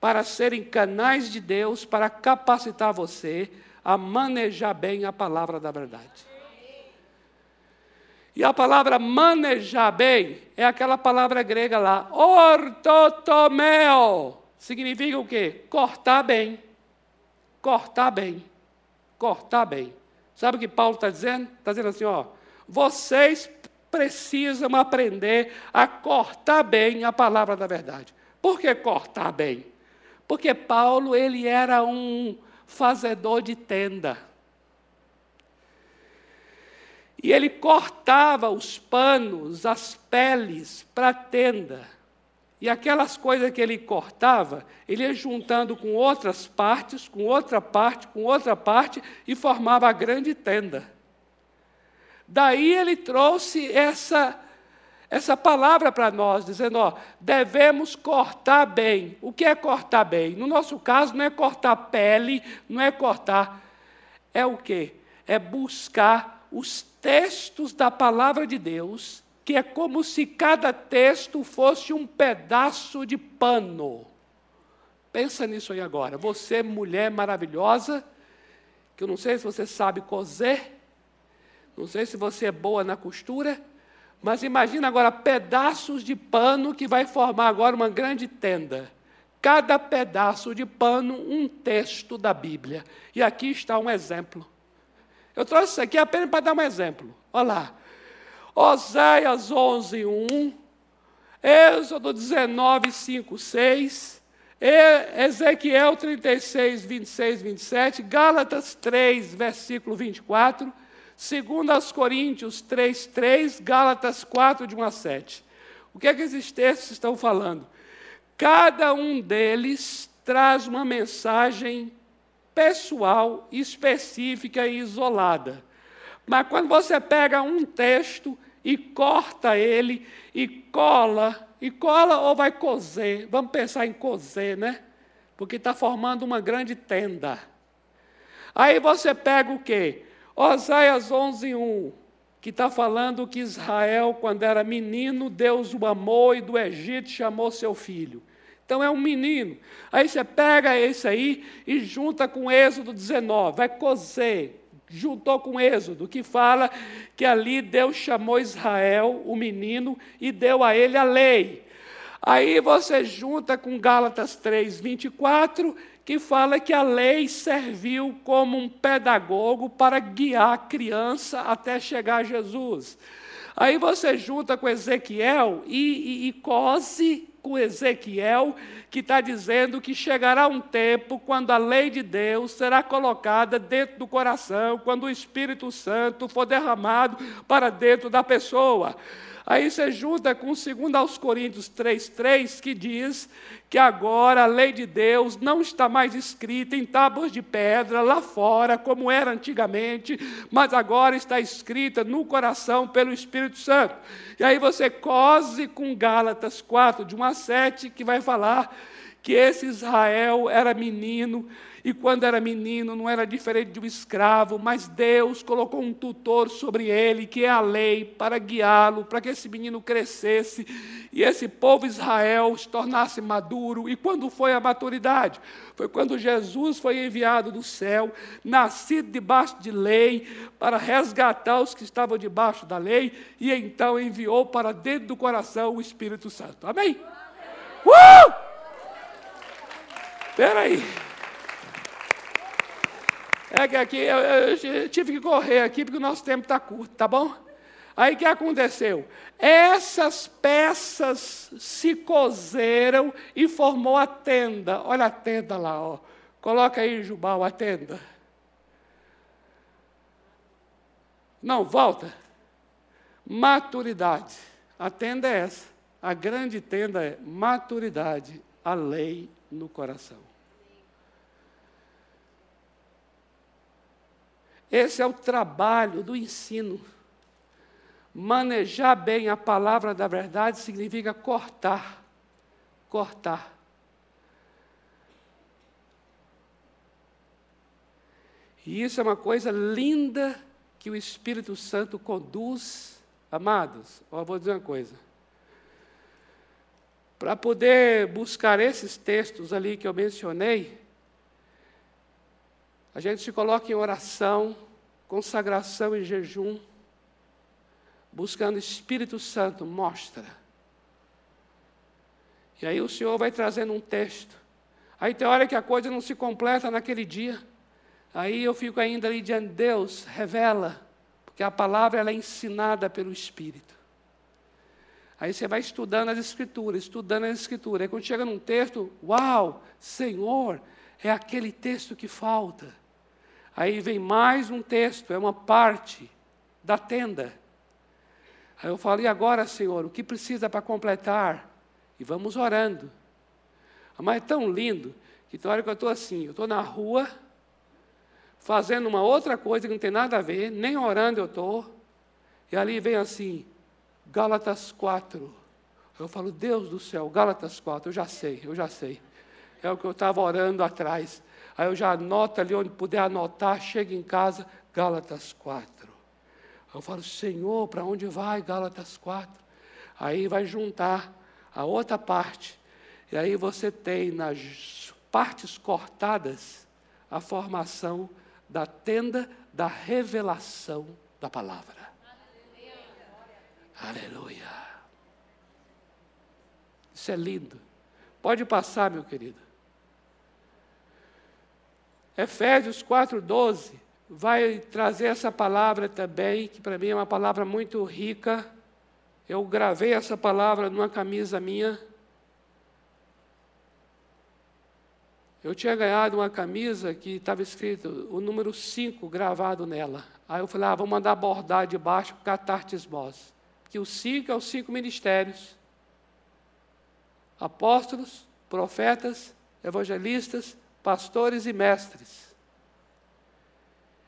para serem canais de Deus para capacitar você a manejar bem a palavra da verdade. E a palavra manejar bem é aquela palavra grega lá, ortotomeo. Significa o quê? Cortar bem. Cortar bem. Cortar bem. Sabe o que Paulo está dizendo? Está dizendo assim, ó, vocês precisam aprender a cortar bem a palavra da verdade. Por que cortar bem? Porque Paulo, ele era um fazedor de tenda. E ele cortava os panos, as peles para a tenda. E aquelas coisas que ele cortava, ele ia juntando com outras partes, com outra parte, com outra parte, e formava a grande tenda. Daí ele trouxe essa, essa palavra para nós, dizendo: ó, devemos cortar bem. O que é cortar bem? No nosso caso, não é cortar pele, não é cortar. É o quê? É buscar os textos da palavra de Deus, que é como se cada texto fosse um pedaço de pano. Pensa nisso aí agora. Você, mulher maravilhosa, que eu não sei se você sabe coser, não sei se você é boa na costura, mas imagina agora pedaços de pano que vai formar agora uma grande tenda. Cada pedaço de pano, um texto da Bíblia. E aqui está um exemplo. Eu trouxe isso aqui apenas para dar um exemplo. Olha lá. Oséias 11, 1. Êxodo 19, 5, 6. Ezequiel 36, 26, 27. Gálatas 3, versículo 24. 2 Coríntios 3, 3. Gálatas 4, de 1 a 7. O que é que esses textos estão falando? Cada um deles traz uma mensagem pessoal, específica e isolada. Mas quando você pega um texto e corta ele e cola, e cola ou vai cozer, vamos pensar em cozer, né? Porque está formando uma grande tenda. Aí você pega o quê? Oséias 11, 1, que está falando que Israel, quando era menino, Deus o amou e do Egito chamou seu filho. Então é um menino. Aí você pega esse aí e junta com Êxodo 19, vai cozer, juntou com Êxodo, que fala que ali Deus chamou Israel, o menino, e deu a ele a lei. Aí você junta com Gálatas 3, 24, que fala que a lei serviu como um pedagogo para guiar a criança até chegar a Jesus. Aí você junta com Ezequiel e, e, e cose com Ezequiel, que está dizendo que chegará um tempo quando a lei de Deus será colocada dentro do coração, quando o Espírito Santo for derramado para dentro da pessoa. Aí você junta com 2 aos Coríntios 3,3, que diz que agora a lei de Deus não está mais escrita em tábuas de pedra lá fora, como era antigamente, mas agora está escrita no coração pelo Espírito Santo. E aí você cose com Gálatas 4, de 1 a 7, que vai falar que esse Israel era menino, e quando era menino não era diferente de um escravo, mas Deus colocou um tutor sobre ele, que é a lei, para guiá-lo, para que esse menino crescesse e esse povo Israel se tornasse maduro. E quando foi a maturidade? Foi quando Jesus foi enviado do céu, nascido debaixo de lei, para resgatar os que estavam debaixo da lei, e então enviou para dentro do coração o Espírito Santo. Amém? Uh! Espera aí. É que aqui eu, eu, tive que correr aqui porque o nosso tempo está curto, tá bom? Aí o que aconteceu? Essas peças se cozeram e formou a tenda. Olha a tenda lá, ó. Coloca aí, Jubal, a tenda. Não, volta. Maturidade. A tenda é essa. A grande tenda é maturidade, a lei no coração. Esse é o trabalho do ensino. Manejar bem a palavra da verdade significa cortar. Cortar. E isso é uma coisa linda que o Espírito Santo conduz. Amados, vou dizer uma coisa. Para poder buscar esses textos ali que eu mencionei, a gente se coloca em oração, consagração e jejum, buscando Espírito Santo, mostra. E aí o Senhor vai trazendo um texto. Aí tem hora que a coisa não se completa naquele dia. Aí eu fico ainda ali diante de Deus, revela, porque a palavra ela é ensinada pelo Espírito. Aí você vai estudando as Escrituras, estudando as Escrituras. Aí quando chega num texto, uau, Senhor, é aquele texto que falta. Aí vem mais um texto, é uma parte da tenda. Aí eu falo, e agora, Senhor, o que precisa para completar? E vamos orando. Mas é tão lindo que tem hora que eu estou assim, eu estou na rua, fazendo uma outra coisa que não tem nada a ver, nem orando eu estou, e ali vem assim, Gálatas 4. Eu falo, Deus do céu, Gálatas 4, eu já sei, eu já sei. É o que eu estava orando atrás. Aí eu já anoto ali onde puder anotar, chega em casa, Gálatas 4. Eu falo, Senhor, para onde vai Gálatas 4? Aí vai juntar a outra parte. E aí você tem nas partes cortadas a formação da tenda da revelação da palavra. Aleluia. Aleluia. Isso é lindo. Pode passar, meu querido. Efésios 4,12 vai trazer essa palavra também, que para mim é uma palavra muito rica. Eu gravei essa palavra numa camisa minha. Eu tinha ganhado uma camisa que estava escrito o número 5 gravado nela. Aí eu falei, ah, vou mandar bordar debaixo catartismos. Que o 5 é os cinco ministérios. Apóstolos, profetas, evangelistas, pastores e mestres.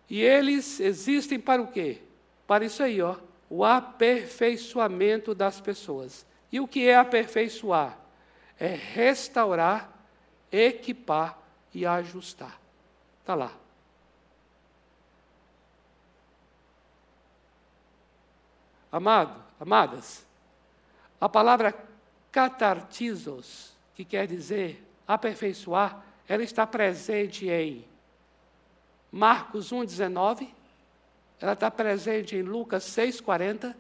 E eles existem para o quê? Para isso aí, ó, o aperfeiçoamento das pessoas. E o que é aperfeiçoar? É restaurar, equipar e ajustar. Está lá. Amado, amadas, a palavra catartizos, que que quer dizer aperfeiçoar, ela está presente em Marcos 1,19, ela está presente em Lucas 6,40,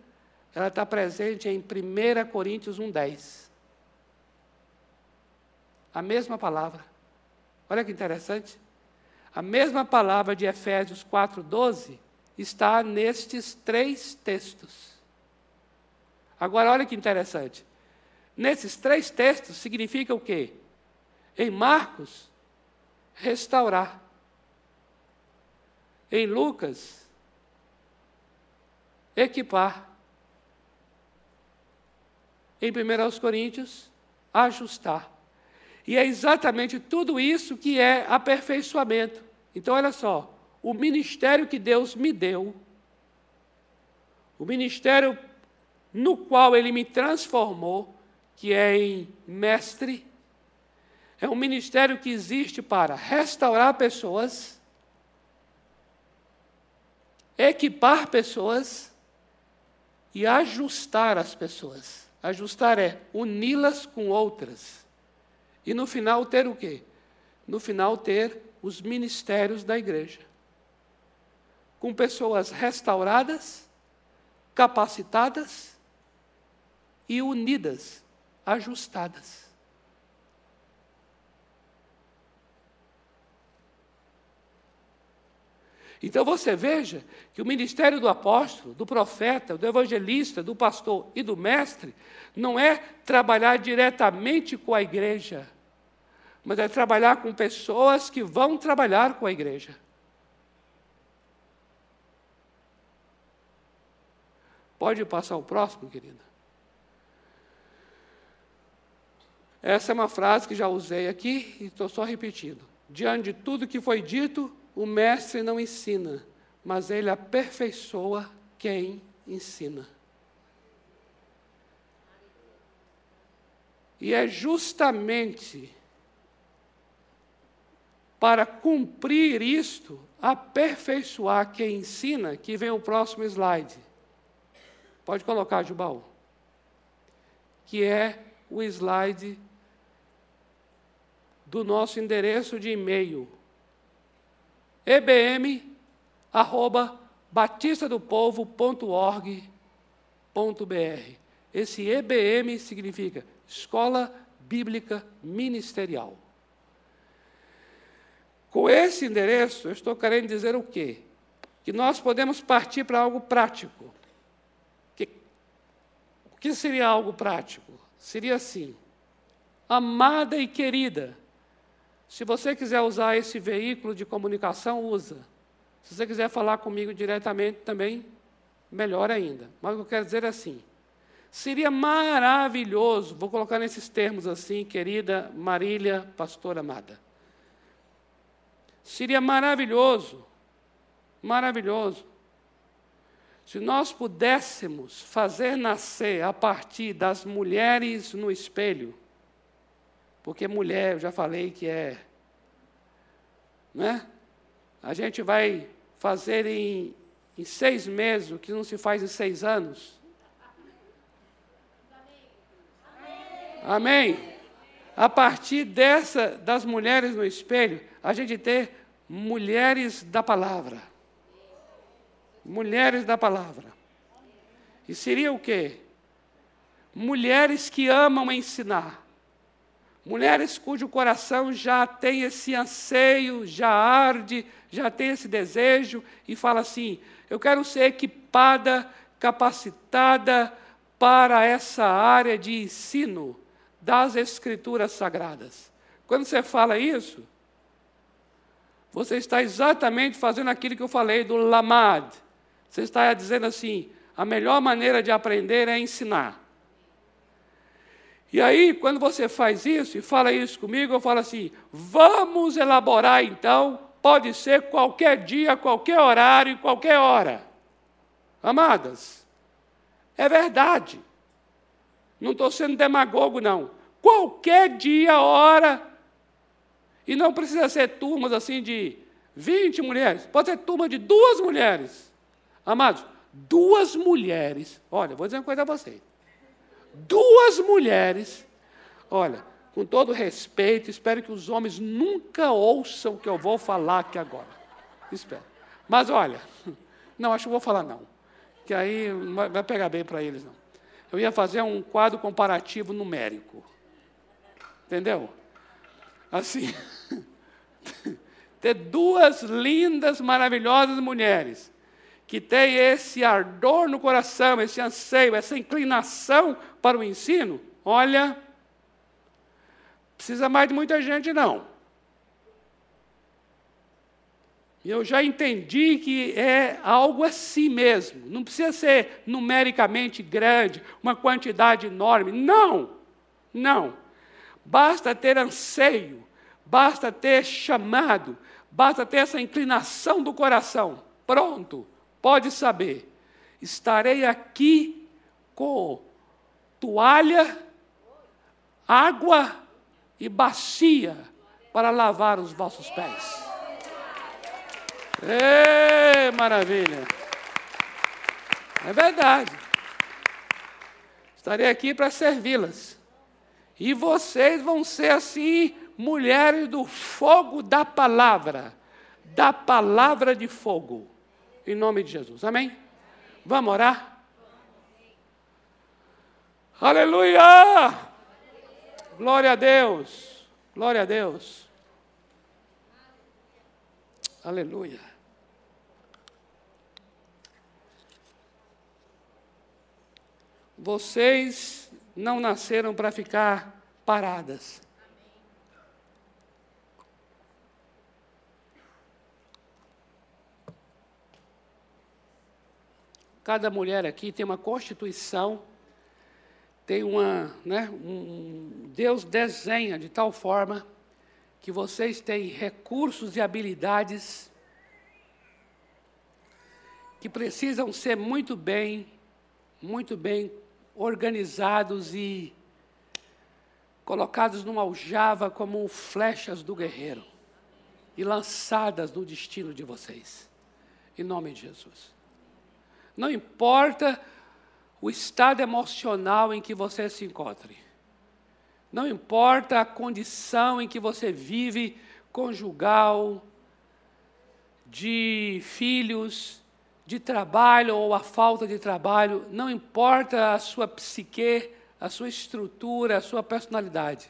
ela está presente em 1 Coríntios 1,10. A mesma palavra. Olha que interessante. A mesma palavra de Efésios 4,12 está nestes três textos. Agora, olha que interessante. Nesses três textos significa o quê? Em Marcos, restaurar. Em Lucas, equipar. Em 1 Coríntios, ajustar. E é exatamente tudo isso que é aperfeiçoamento. Então, olha só, o ministério que Deus me deu, o ministério no qual Ele me transformou, que é em mestre, é um ministério que existe para restaurar pessoas, equipar pessoas e ajustar as pessoas. Ajustar é uni-las com outras. E no final ter o quê? No final ter os ministérios da igreja. Com pessoas restauradas, capacitadas e unidas, ajustadas. Então você veja que o ministério do apóstolo, do profeta, do evangelista, do pastor e do mestre não é trabalhar diretamente com a igreja, mas é trabalhar com pessoas que vão trabalhar com a igreja. Pode passar o próximo, querida? Essa é uma frase que já usei aqui e estou só repetindo. Diante de tudo que foi dito, o mestre não ensina, mas ele aperfeiçoa quem ensina. E é justamente para cumprir isto, aperfeiçoar quem ensina, que vem o próximo slide. Pode colocar, Jubal. Que é o slide do nosso endereço de e-mail ebm, arroba, batistadopovo.org.br. Esse EBM significa Escola Bíblica Ministerial. Com esse endereço, eu estou querendo dizer o quê? Que nós podemos partir para algo prático. Que, o que seria algo prático? Seria assim: amada e querida, se você quiser usar esse veículo de comunicação, usa. Se você quiser falar comigo diretamente também, melhor ainda. Mas o que eu quero dizer é assim: seria maravilhoso, vou colocar nesses termos assim, querida Marília, pastora amada. Seria maravilhoso, maravilhoso, se nós pudéssemos fazer nascer a partir das mulheres no espelho porque mulher, eu já falei que é. Né? A gente vai fazer em, em seis meses o que não se faz em seis anos. Amém. A partir dessa, das mulheres no espelho, a gente ter mulheres da palavra. Mulheres da palavra. E seria o quê? Mulheres que amam ensinar. Mulheres cujo coração já tem esse anseio, já arde, já tem esse desejo e fala assim: eu quero ser equipada, capacitada para essa área de ensino das Escrituras Sagradas. Quando você fala isso, você está exatamente fazendo aquilo que eu falei do lamad. Você está dizendo assim: a melhor maneira de aprender é ensinar. E aí, quando você faz isso e fala isso comigo, eu falo assim: vamos elaborar então, pode ser qualquer dia, qualquer horário, qualquer hora. Amadas, é verdade. Não estou sendo demagogo, não. Qualquer dia, hora. E não precisa ser turmas assim de 20 mulheres, pode ser turma de duas mulheres. Amados, duas mulheres. Olha, vou dizer uma coisa a vocês duas mulheres. Olha, com todo respeito, espero que os homens nunca ouçam o que eu vou falar aqui agora. Espero. Mas olha, não, acho que vou falar não, que aí não vai pegar bem para eles não. Eu ia fazer um quadro comparativo numérico. Entendeu? Assim, [LAUGHS] ter duas lindas, maravilhosas mulheres que têm esse ardor no coração, esse anseio, essa inclinação para o ensino, olha, precisa mais de muita gente não. Eu já entendi que é algo assim mesmo. Não precisa ser numericamente grande, uma quantidade enorme. Não, não. Basta ter anseio, basta ter chamado, basta ter essa inclinação do coração. Pronto, pode saber. Estarei aqui com toalha, água e bacia para lavar os vossos pés. Ê, maravilha! É verdade. Estarei aqui para servi-las. E vocês vão ser assim, mulheres do fogo da palavra, da palavra de fogo. Em nome de Jesus. Amém? Vamos orar? Aleluia! Glória a Deus. Glória a Deus. Aleluia. Vocês não nasceram para ficar paradas. Cada mulher aqui tem uma constituição, tem uma, né, um, Deus desenha de tal forma que vocês têm recursos e habilidades que precisam ser muito bem, muito bem organizados e colocados numa aljava como flechas do guerreiro e lançadas no destino de vocês. Em nome de Jesus. Não importa o estado emocional em que você se encontre. Não importa a condição em que você vive, conjugal, de filhos, de trabalho ou a falta de trabalho, não importa a sua psique, a sua estrutura, a sua personalidade.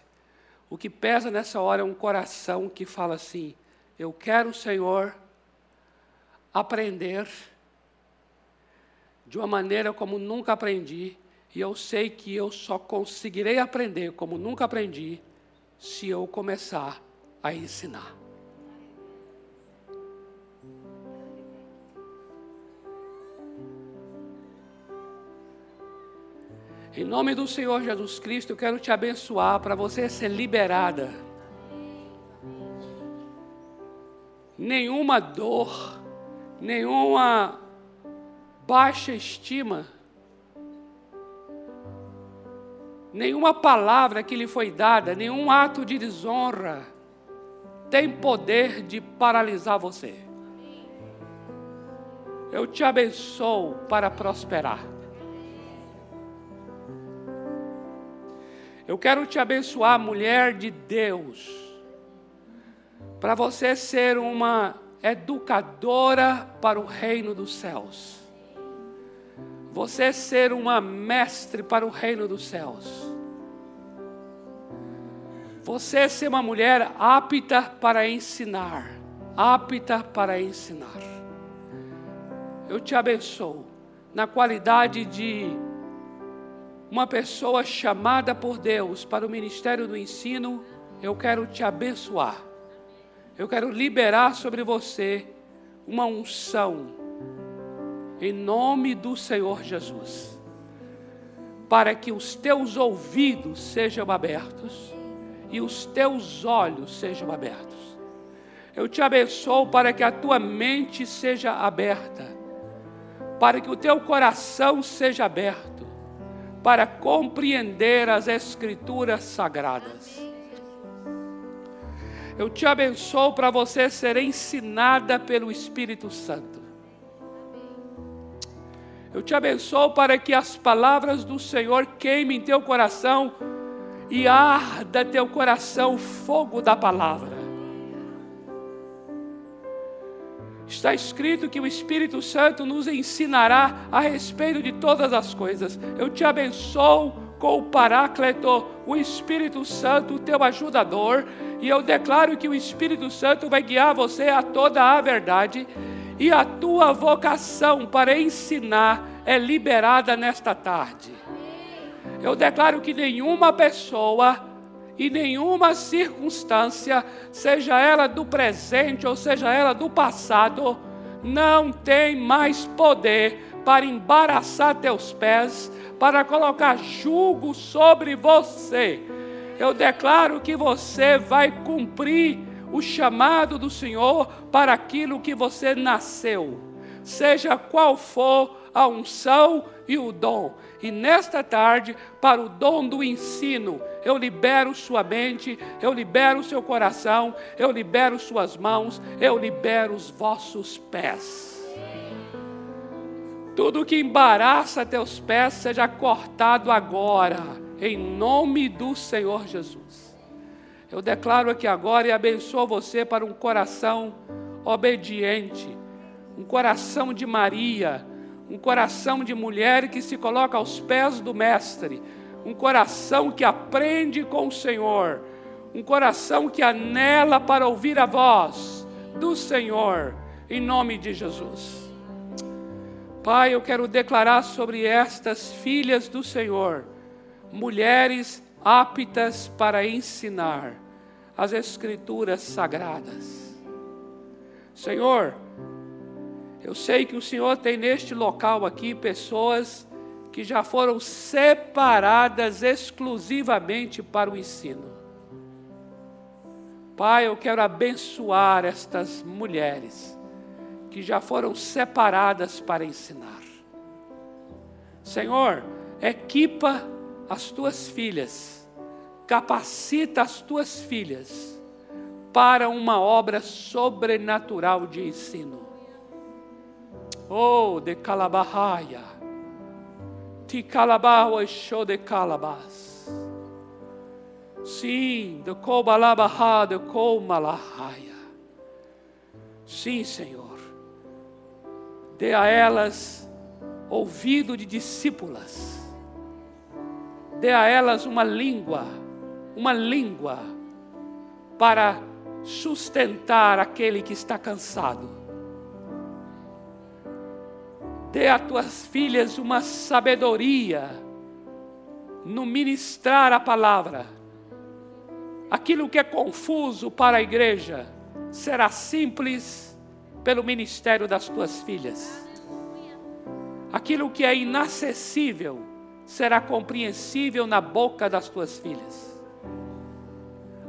O que pesa nessa hora é um coração que fala assim: Eu quero, Senhor, aprender de uma maneira como nunca aprendi, e eu sei que eu só conseguirei aprender como nunca aprendi se eu começar a ensinar. Em nome do Senhor Jesus Cristo, eu quero te abençoar para você ser liberada. Nenhuma dor, nenhuma baixa estima, nenhuma palavra que lhe foi dada, nenhum ato de desonra tem poder de paralisar você. Eu te abençoo para prosperar. Eu quero te abençoar, mulher de Deus, para você ser uma educadora para o reino dos céus. Você ser uma mestre para o reino dos céus. Você ser uma mulher apta para ensinar, apta para ensinar. Eu te abençoo na qualidade de uma pessoa chamada por Deus para o ministério do ensino, eu quero te abençoar. Eu quero liberar sobre você uma unção, em nome do Senhor Jesus, para que os teus ouvidos sejam abertos e os teus olhos sejam abertos. Eu te abençoo para que a tua mente seja aberta, para que o teu coração seja aberto para compreender as Escrituras sagradas. Eu te abençoo para você ser ensinada pelo Espírito Santo. Eu te abençoo para que as palavras do Senhor queimem em teu coração e arda teu coração o fogo da palavra. Está escrito que o Espírito Santo nos ensinará a respeito de todas as coisas. Eu te abençoo com o Paráclito, o Espírito Santo, o teu ajudador, e eu declaro que o Espírito Santo vai guiar você a toda a verdade, e a tua vocação para ensinar é liberada nesta tarde. Eu declaro que nenhuma pessoa e nenhuma circunstância, seja ela do presente ou seja ela do passado, não tem mais poder para embaraçar teus pés, para colocar jugo sobre você. Eu declaro que você vai cumprir o chamado do Senhor para aquilo que você nasceu, seja qual for a unção e o dom. E nesta tarde, para o dom do ensino, eu libero sua mente, eu libero seu coração, eu libero suas mãos, eu libero os vossos pés. Tudo que embaraça teus pés seja cortado agora, em nome do Senhor Jesus. Eu declaro aqui agora e abençoo você para um coração obediente, um coração de Maria um coração de mulher que se coloca aos pés do Mestre, um coração que aprende com o Senhor, um coração que anela para ouvir a voz do Senhor, em nome de Jesus. Pai, eu quero declarar sobre estas filhas do Senhor, mulheres aptas para ensinar as Escrituras sagradas. Senhor, eu sei que o Senhor tem neste local aqui pessoas que já foram separadas exclusivamente para o ensino. Pai, eu quero abençoar estas mulheres que já foram separadas para ensinar. Senhor, equipa as tuas filhas, capacita as tuas filhas para uma obra sobrenatural de ensino. Oh, de Calabahaya. Ti Calabawa show de Calabas. Sim, de Kobalabaha, de Komalahaya. Sim, Senhor. Dê a elas ouvido de discípulas. Dê a elas uma língua, uma língua para sustentar aquele que está cansado Dê a tuas filhas uma sabedoria no ministrar a palavra. Aquilo que é confuso para a igreja será simples pelo ministério das tuas filhas. Aquilo que é inacessível será compreensível na boca das tuas filhas.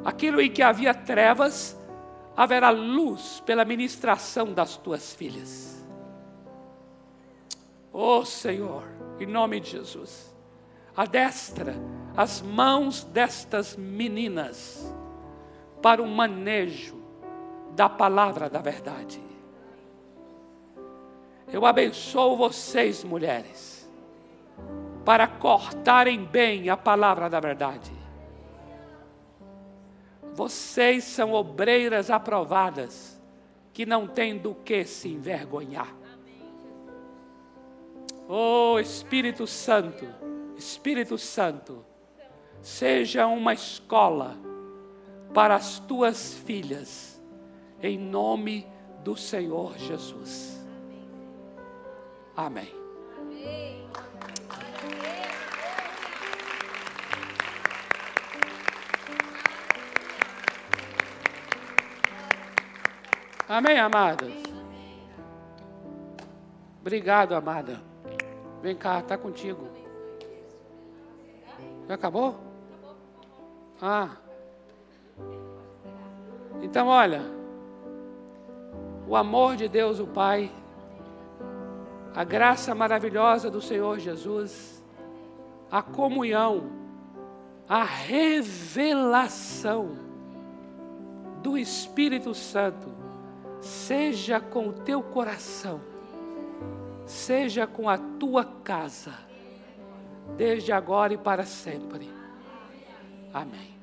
Aquilo em que havia trevas, haverá luz pela ministração das tuas filhas. Oh Senhor, em nome de Jesus, adestra as mãos destas meninas para o manejo da palavra da verdade. Eu abençoo vocês, mulheres, para cortarem bem a palavra da verdade. Vocês são obreiras aprovadas, que não têm do que se envergonhar. Oh Espírito Santo, Espírito Santo, seja uma escola para as tuas filhas, em nome do Senhor Jesus. Amém. Amém, amadas? Obrigado, amada. Vem cá, está contigo. Já acabou? Ah. Então, olha. O amor de Deus, o Pai, a graça maravilhosa do Senhor Jesus, a comunhão, a revelação do Espírito Santo, seja com o teu coração, seja com a tua casa, desde agora e para sempre. Amém.